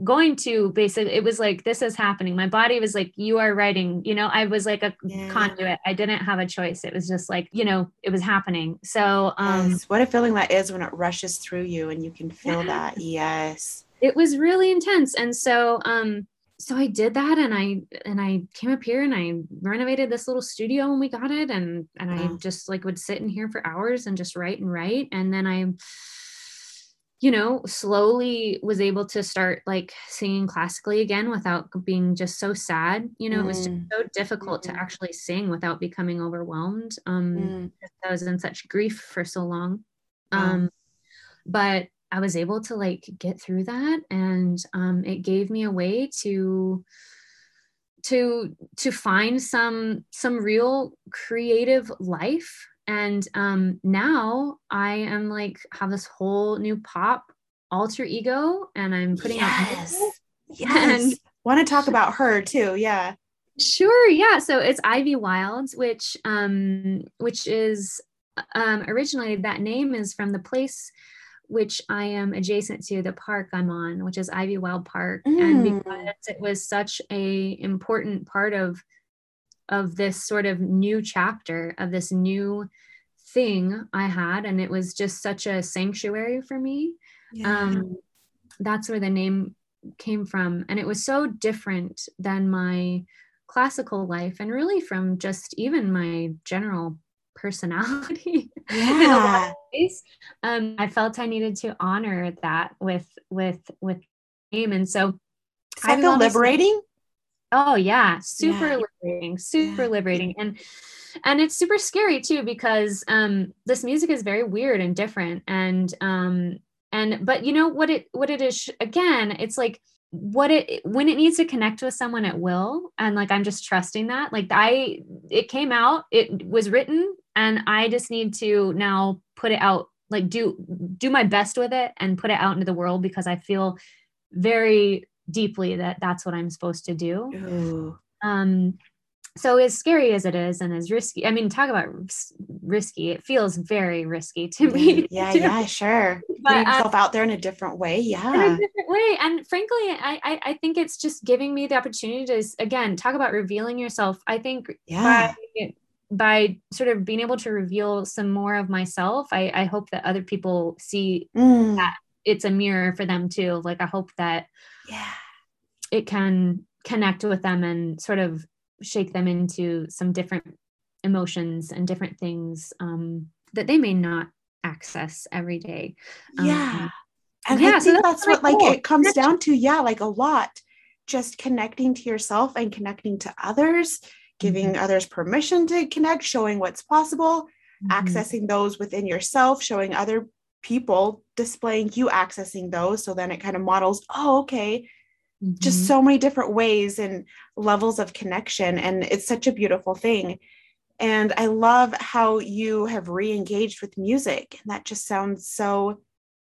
going to basically it was like this is happening. My body was like you are writing you know i was like a yeah. conduit. I didn't have a choice. It was just like you know it was happening. So um yes. what a feeling that is when it rushes through you and you can feel yeah. that. Yes it was really intense and so um so I did that and I and I came up here and I renovated this little studio when we got it and and I just like would sit in here for hours and just write and write and then I you know slowly was able to start like singing classically again without being just so sad you know mm. it was just mm. so difficult mm. to actually sing without becoming overwhelmed um mm. I was in such grief for so long um but I was able to like get through that and um, it gave me a way to to to find some some real creative life. And um, now I am like have this whole new pop alter ego and I'm putting yes. out yes. And want to talk about her too yeah. Sure yeah. So it's Ivy Wilds which um which is um originally that name is from the place which I am adjacent to the park I'm on, which is Ivywild Park. Mm. And because it was such a important part of of this sort of new chapter of this new thing I had, and it was just such a sanctuary for me. Yeah. Um, that's where the name came from. And it was so different than my classical life and really from just even my general personality yeah. um, I felt I needed to honor that with with with name. And so Does I feel liberating. Oh yeah, super yeah. liberating, super yeah. liberating. And and it's super scary too because um this music is very weird and different and um and but you know what it what it is again, it's like what it when it needs to connect with someone it will and like i'm just trusting that like i it came out it was written and i just need to now put it out like do do my best with it and put it out into the world because i feel very deeply that that's what i'm supposed to do. Ooh. um so as scary as it is and as risky i mean talk about risky. It feels very risky to me. Yeah yeah sure. But, putting uh, yourself um, out there in a different way yeah in a different way. And frankly I, I, I think it's just giving me the opportunity to again talk about revealing yourself. I think yeah. by, by sort of being able to reveal some more of myself i i hope that other people see mm. that it's a mirror for them too like i hope that yeah it can connect with them and sort of shake them into some different emotions and different things um, that they may not access every day. Um, yeah. And yeah, I think so that's, that's what cool. like it comes down to. Yeah, like a lot. Just connecting to yourself and connecting to others, giving mm-hmm. others permission to connect, showing what's possible, mm-hmm. accessing those within yourself, showing other people, displaying you accessing those. So then it kind of models, oh, okay, mm-hmm. just so many different ways and levels of connection. And it's such a beautiful thing. And I love how you have re engaged with music. And that just sounds so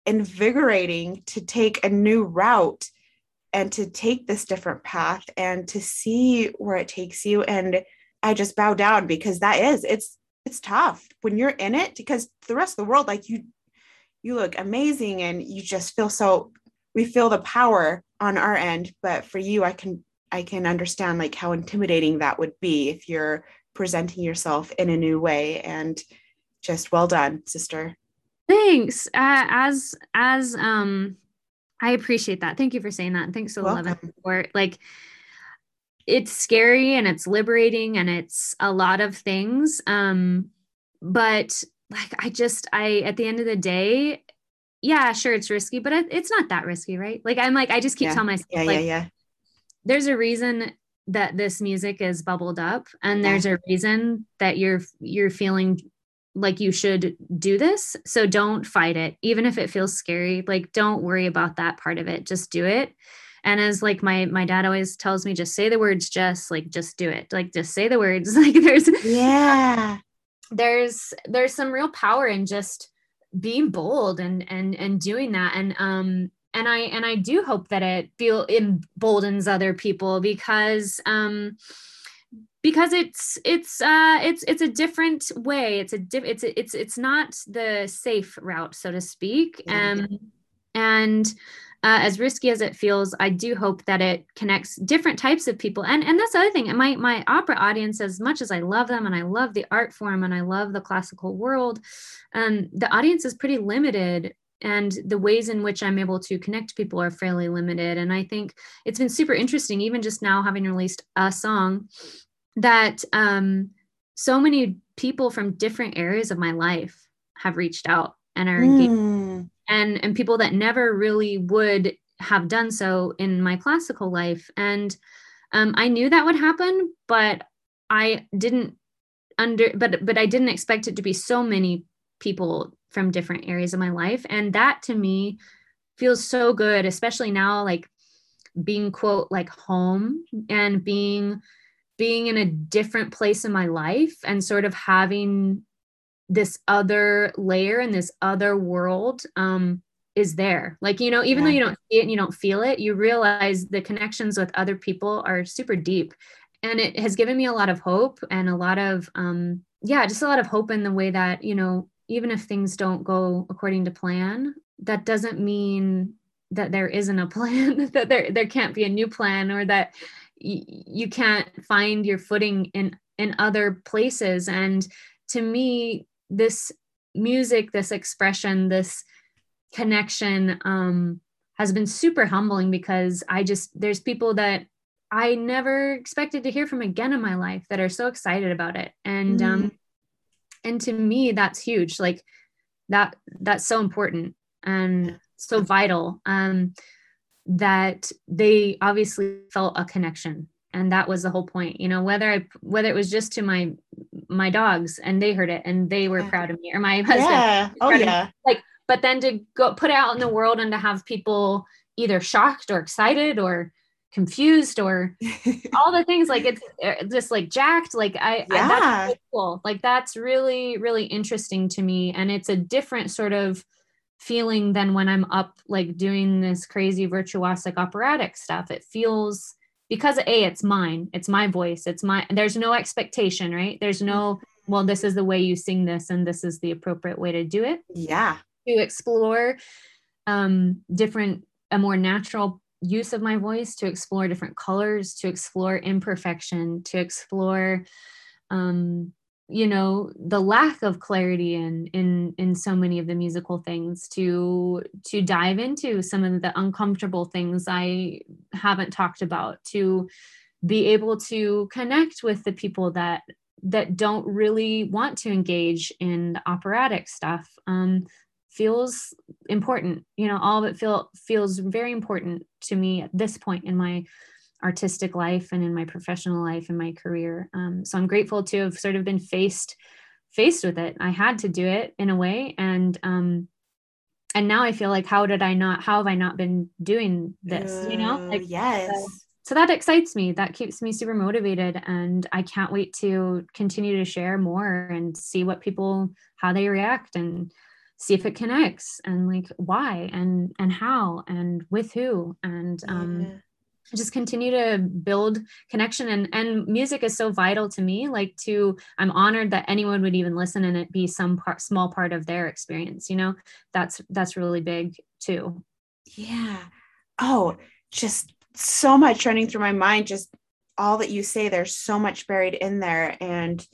invigorating to take a new route and to take this different path and to see where it takes you. And I just bow down because that is, it's, it's tough when you're in it because the rest of the world, like you, you look amazing and you just feel so, we feel the power on our end. But for you, I can, I can understand like how intimidating that would be if you're presenting yourself in a new way and just well done sister thanks uh, as as um i appreciate that. Thank you for saying that and thanks to the love and support. Like it's scary and it's liberating and it's a lot of things um but like i just i at the end of the day yeah sure it's risky but it's not that risky right? Like i'm like i just keep yeah. telling myself yeah, like yeah. yeah there's a reason that this music is bubbled up and there's a reason that you're you're feeling like you should do this so don't fight it even if it feels scary like don't worry about that part of it just do it. And as like my my dad always tells me just say the words just like just do it like just say the words like there's yeah. there's there's some real power in just being bold and and and doing that. And um and I and I do hope that it feel emboldens other people because um because it's it's uh it's it's a different way it's a diff it's it's it's not the safe route so to speak um and uh, as risky as it feels, I do hope that it connects different types of people. And and that's the other thing. My my opera audience, as much as I love them and I love the art form and I love the classical world, um, the audience is pretty limited and the ways in which I'm able to connect people are fairly limited. And I think it's been super interesting, even just now having released a song, that um, so many people from different areas of my life have reached out and are engaged, mm. and and people that never really would have done so in my classical life. And um, I knew that would happen, but I didn't under but but I didn't expect it to be so many people from different areas of my life and that to me feels so good especially now like being quote like home and being being in a different place in my life and sort of having this other layer and this other world um is there like you know even yeah. though you don't see it and you don't feel it you realize the connections with other people are super deep and it has given me a lot of hope and a lot of um yeah just a lot of hope in the way that you know even if things don't go according to plan, that doesn't mean that there isn't a plan, that there there can't be a new plan, or that you can't find your footing in in other places. And to me, this music, this expression, this connection um, has been super humbling because I just there's people that I never expected to hear from again in my life that are so excited about it. And um, mm-hmm. um, and to me that's huge like that that's so important and so vital um that they obviously felt a connection. And that was the whole point you know whether i whether it was just to my my dogs and they heard it and they were proud of me or my husband. Yeah. Oh yeah. Like but then to go put it out in the world and to have people either shocked or excited or confused or all the things like it's uh, just like jacked like i, yeah. I that's really cool. Like that's really really interesting to me. And it's a different sort of feeling than when i'm up like doing this crazy virtuosic operatic stuff. It feels because a it's mine it's my voice it's my there's no expectation right? There's no well this is the way you sing this and this is the appropriate way to do it. Yeah. To explore um different a more natural use of my voice to explore different colors to explore imperfection to explore um, you know the lack of clarity in in in so many of the musical things to to dive into some of the uncomfortable things i haven't talked about to be able to connect with the people that that don't really want to engage in the operatic stuff um, feels important. You know all of it feel feels very important to me at this point in my artistic life and in my professional life and my career. Um, so i'm grateful to have sort of been faced faced with it. I had to do it in a way. And um and now i feel like how did i not how have i not been doing this you know? Like yes. so that excites me. That keeps me super motivated. And i can't wait to continue to share more and see what people how they react and see if it connects and like why and and how and with who. And um yeah. Just continue to build connection. And and music is so vital to me like to i'm honored that anyone would even listen and it be some part small part of their experience you know? That's that's really big too. Yeah. Oh just so much running through my mind just all that you say there's so much buried in there and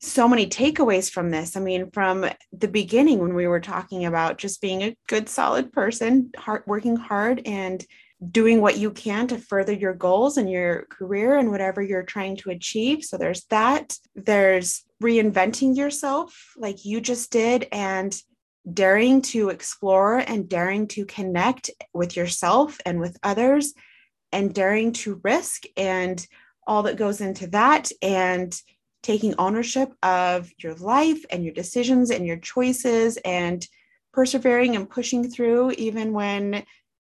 so many takeaways from this. I mean from the beginning when we were talking about just being a good solid person hard working hard and doing what you can to further your goals and your career and whatever you're trying to achieve. So there's that. There's reinventing yourself like you just did and daring to explore and daring to connect with yourself and with others and daring to risk and all that goes into that and taking ownership of your life and your decisions and your choices and persevering and pushing through even when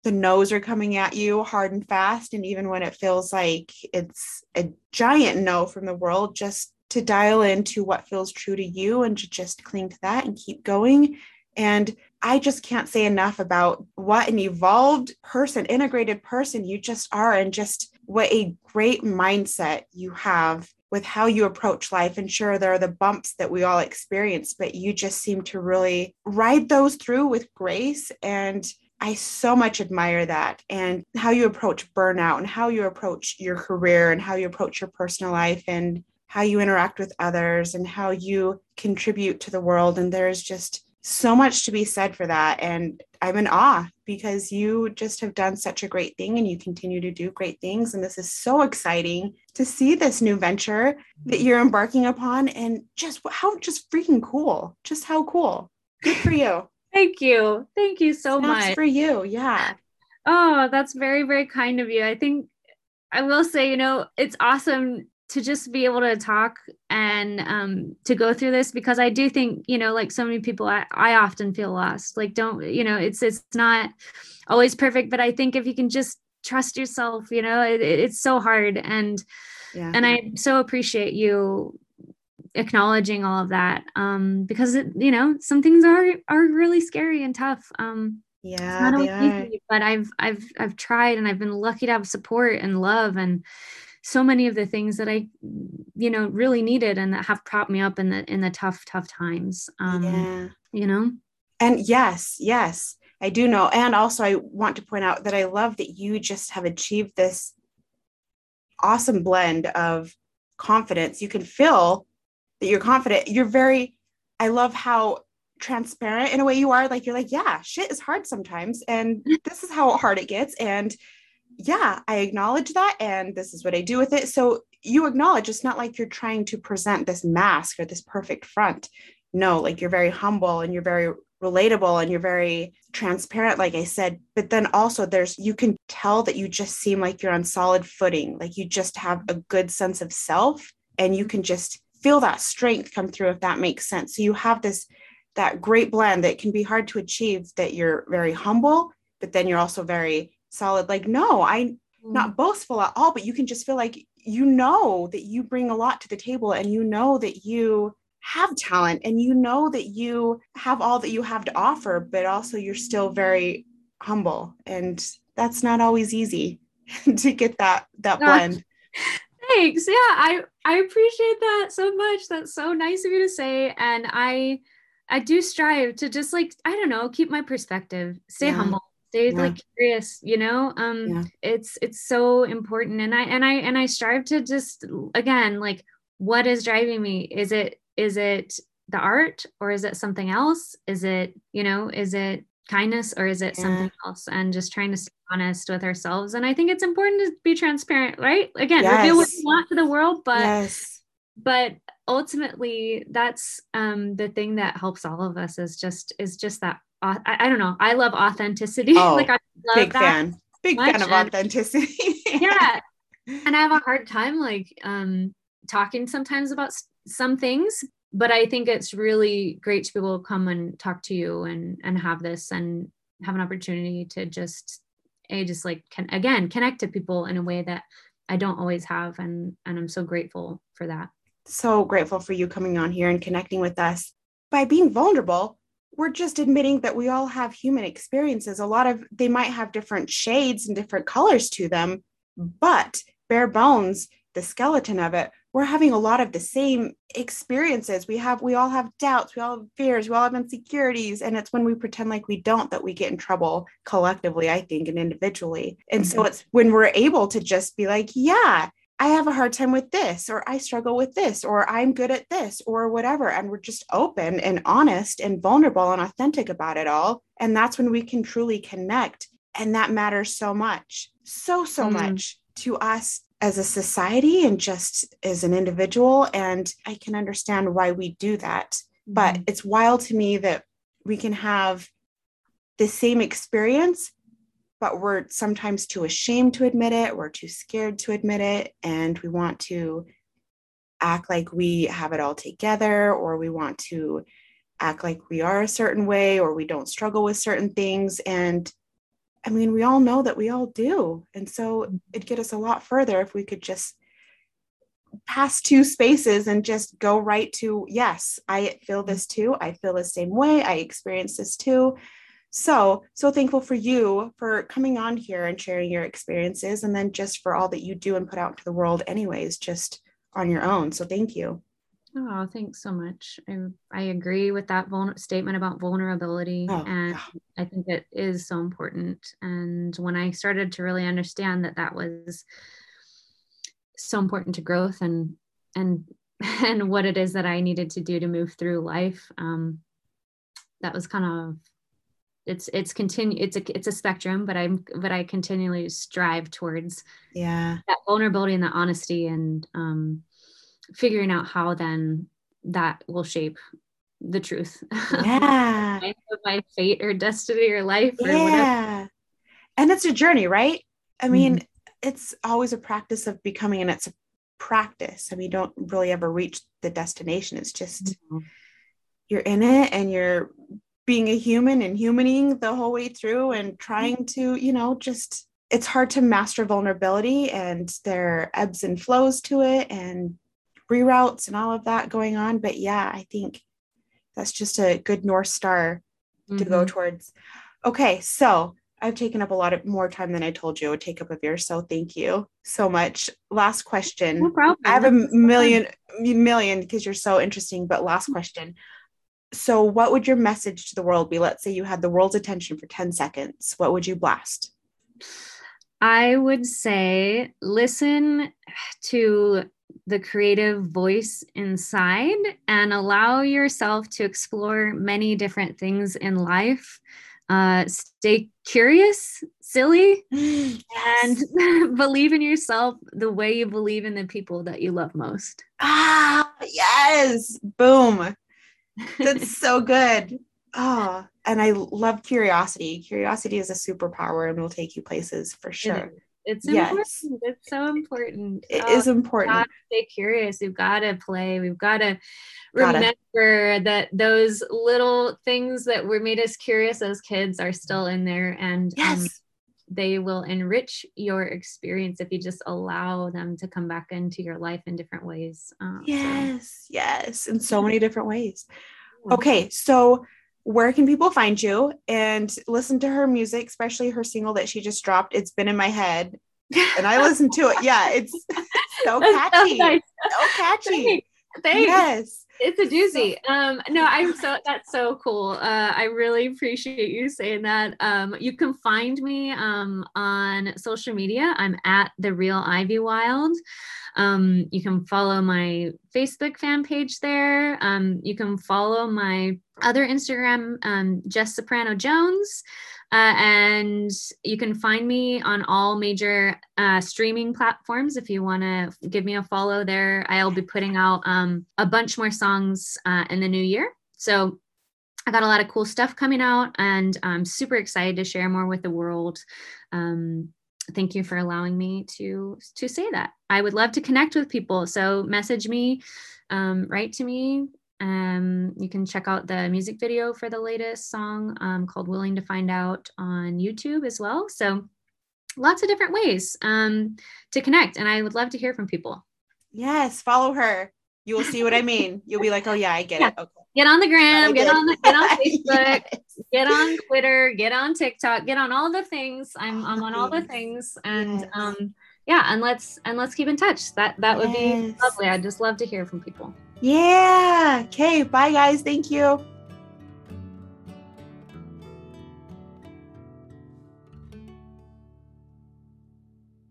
the no's are coming at you hard and fast and even when it feels like it's a giant no from the world just to dial into what feels true to you and to just cling to that and keep going and I just can't say enough about what an evolved person, integrated person you just are, and just what a great mindset you have with how you approach life. And sure, there are the bumps that we all experience, but you just seem to really ride those through with grace. And I so much admire that and how you approach burnout and how you approach your career and how you approach your personal life and how you interact with others and how you contribute to the world. And there's just so much to be said for that. And I'm in awe because you just have done such a great thing and you continue to do great things. And this is so exciting to see this new venture that you're embarking upon and just how just freaking cool. Just how cool. Good for you. Thank you. Thank you so Snaps much. for you. Yeah. Oh, that's very, very kind of you. I think I will say, you know, it's awesome to just be able to talk and um, to go through this because I do think you know like so many people I, I often feel lost like don't you know it's it's not always perfect but I think if you can just trust yourself you know it, it's so hard and yeah. and I so appreciate you acknowledging all of that um, because it, you know some things are are really scary and tough um, yeah not easy, but I've I've I've tried and I've been lucky to have support and love and so many of the things that I, you know, really needed and that have propped me up in the in the tough, tough times. Um, yeah. You know. And yes, yes, I do know. And also, I want to point out that I love that you just have achieved this awesome blend of confidence. You can feel that you're confident. You're very. I love how transparent in a way you are. Like you're like, yeah, shit is hard sometimes, and this is how hard it gets, and yeah, I acknowledge that and this is what I do with it. So you acknowledge it's not like you're trying to present this mask or this perfect front. No, like you're very humble and you're very relatable and you're very transparent like i said but then also there's you can tell that you just seem like you're on solid footing like you just have a good sense of self and you can just feel that strength come through if that makes sense. So you have this that great blend that can be hard to achieve that you're very humble but then you're also very solid. Like no i'm not mm. boastful at all but you can just feel like you know that you bring a lot to the table and you know that you have talent and you know that you have all that you have to offer but also you're still very humble. And that's not always easy to get that that blend thanks. Yeah i i appreciate that so much. That's so nice of you to say. And i i do strive to just like i don't know keep my perspective stay yeah. humble stay yeah. like curious you know? Um yeah. it's it's so important. And i and i and i strive to just again like what is driving me? Is it is it the art or is it something else? Is it you know is it kindness or is it yeah. something else and just trying to stay honest with ourselves and i think it's important to be transparent right again yes. reveal what you want to the world but yes. but ultimately that's um the thing that helps all of us is just is just that I, I don't know. I love authenticity. Oh, like I love big fan. Big fan of authenticity. yeah. And I have a hard time like um talking sometimes about some things, but I think it's really great to be able to come and talk to you and and have this and have an opportunity to just I just like can again connect to people in a way that I don't always have and and I'm so grateful for that. So grateful for you coming on here and connecting with us. By being vulnerable, we're just admitting that we all have human experiences. A lot of they might have different shades and different colors to them, but bare bones, the skeleton of it, we're having a lot of the same experiences. We have, we all have doubts, we all have fears, we all have insecurities. And it's when we pretend like we don't that we get in trouble collectively, I think, and individually. And mm-hmm. so it's when we're able to just be like, yeah, I have a hard time with this, or I struggle with this, or I'm good at this, or whatever. And we're just open and honest and vulnerable and authentic about it all. And that's when we can truly connect. And that matters so much, so, so mm. much to us as a society and just as an individual. And I can understand why we do that. But mm-hmm. it's wild to me that we can have the same experience but we're sometimes too ashamed to admit it. We're too scared to admit it. And we want to act like we have it all together, or we want to act like we are a certain way, or we don't struggle with certain things. And I mean, we all know that we all do. And so mm-hmm. it'd get us a lot further if we could just pass two spaces and just go right to, yes, I feel this mm-hmm. too. I feel the same way. I experience this too. So, so thankful for you for coming on here and sharing your experiences and then just for all that you do and put out into the world, anyways, just on your own. So, thank you. Oh, thanks so much. I, I agree with that vul- statement about vulnerability. Oh, and. I think it is so important. And when I started to really understand that that was so important to growth and, and, and what it is that I needed to do to move through life, um, that was kind of it's it's continue it's a it's a spectrum but i'm but i continually strive towards yeah that vulnerability and that honesty and um figuring out how then that will shape the truth. Yeah. My fate or destiny or life or yeah. Whatever. and it's a journey right? I mean mm-hmm. it's always a practice of becoming and it's a practice. And we don't really ever reach the destination. It's just mm-hmm. you're in it and you're being a human and humaning the whole way through and trying to, you know, just it's hard to master vulnerability and there are ebbs and flows to it and reroutes and all of that going on. But yeah, I think that's just a good North Star mm-hmm. to go mm-hmm. towards. Okay, so I've taken up a lot of more time than I told you it would take up of yours. So thank you so much. Last question. No problem. I have a million, million because you're so interesting. But last question so what would your message to the world be let's say you had the world's attention for 10 seconds what would you blast i would say listen to the creative voice inside and allow yourself to explore many different things in life uh, stay curious silly yes. and believe in yourself the way you believe in the people that you love most ah yes boom that's so good. Oh, and I love curiosity. Curiosity is a superpower and will take you places for sure. It's important. Yes. It's so important. It oh, is important. stay curious. We've got to play. We've got to remember that those little things that were made us curious as kids are still in there, and um, yes. Um, they will enrich your experience if you just allow them to come back into your life in different ways. Um, yes, so. yes, in so many different ways. Okay, so where can people find you and listen to her music, especially her single that she just dropped? It's been in my head, and I listen to it. Yeah, it's so catchy, so, nice. so catchy. Thanks. Yes. It's a doozy. Um no i'm so that's so cool. Uh i really appreciate you saying that. Um you can find me um on social media. I'm at the real Ivywild. Um you can follow my facebook fan page there. Um you can follow my other instagram um jessiprano jones uh, and you can find me on all major uh, streaming platforms if you want to give me a follow there. I'll be putting out um, a bunch more songs uh, in the new year. So I got a lot of cool stuff coming out, and I'm super excited to share more with the world. Um, thank you for allowing me to to say that. I would love to connect with people. So message me, um, write to me, um, you can check out the music video for the latest song um, called Willing to Find Out on YouTube as well. So lots of different ways um, to connect. And I would love to hear from people. Yes, follow her. You will see what I mean. You'll be like, oh yeah, I get yeah. it. Okay. Get on the gram, get on the, get on Facebook, yes. get on Twitter, get on TikTok, get on all the things. I'm I'm on all the things. And yes. um yeah, and let's and let's keep in touch. That that would yes. be lovely. I'd just love to hear from people. Yeah. Okay. Bye guys. Thank you.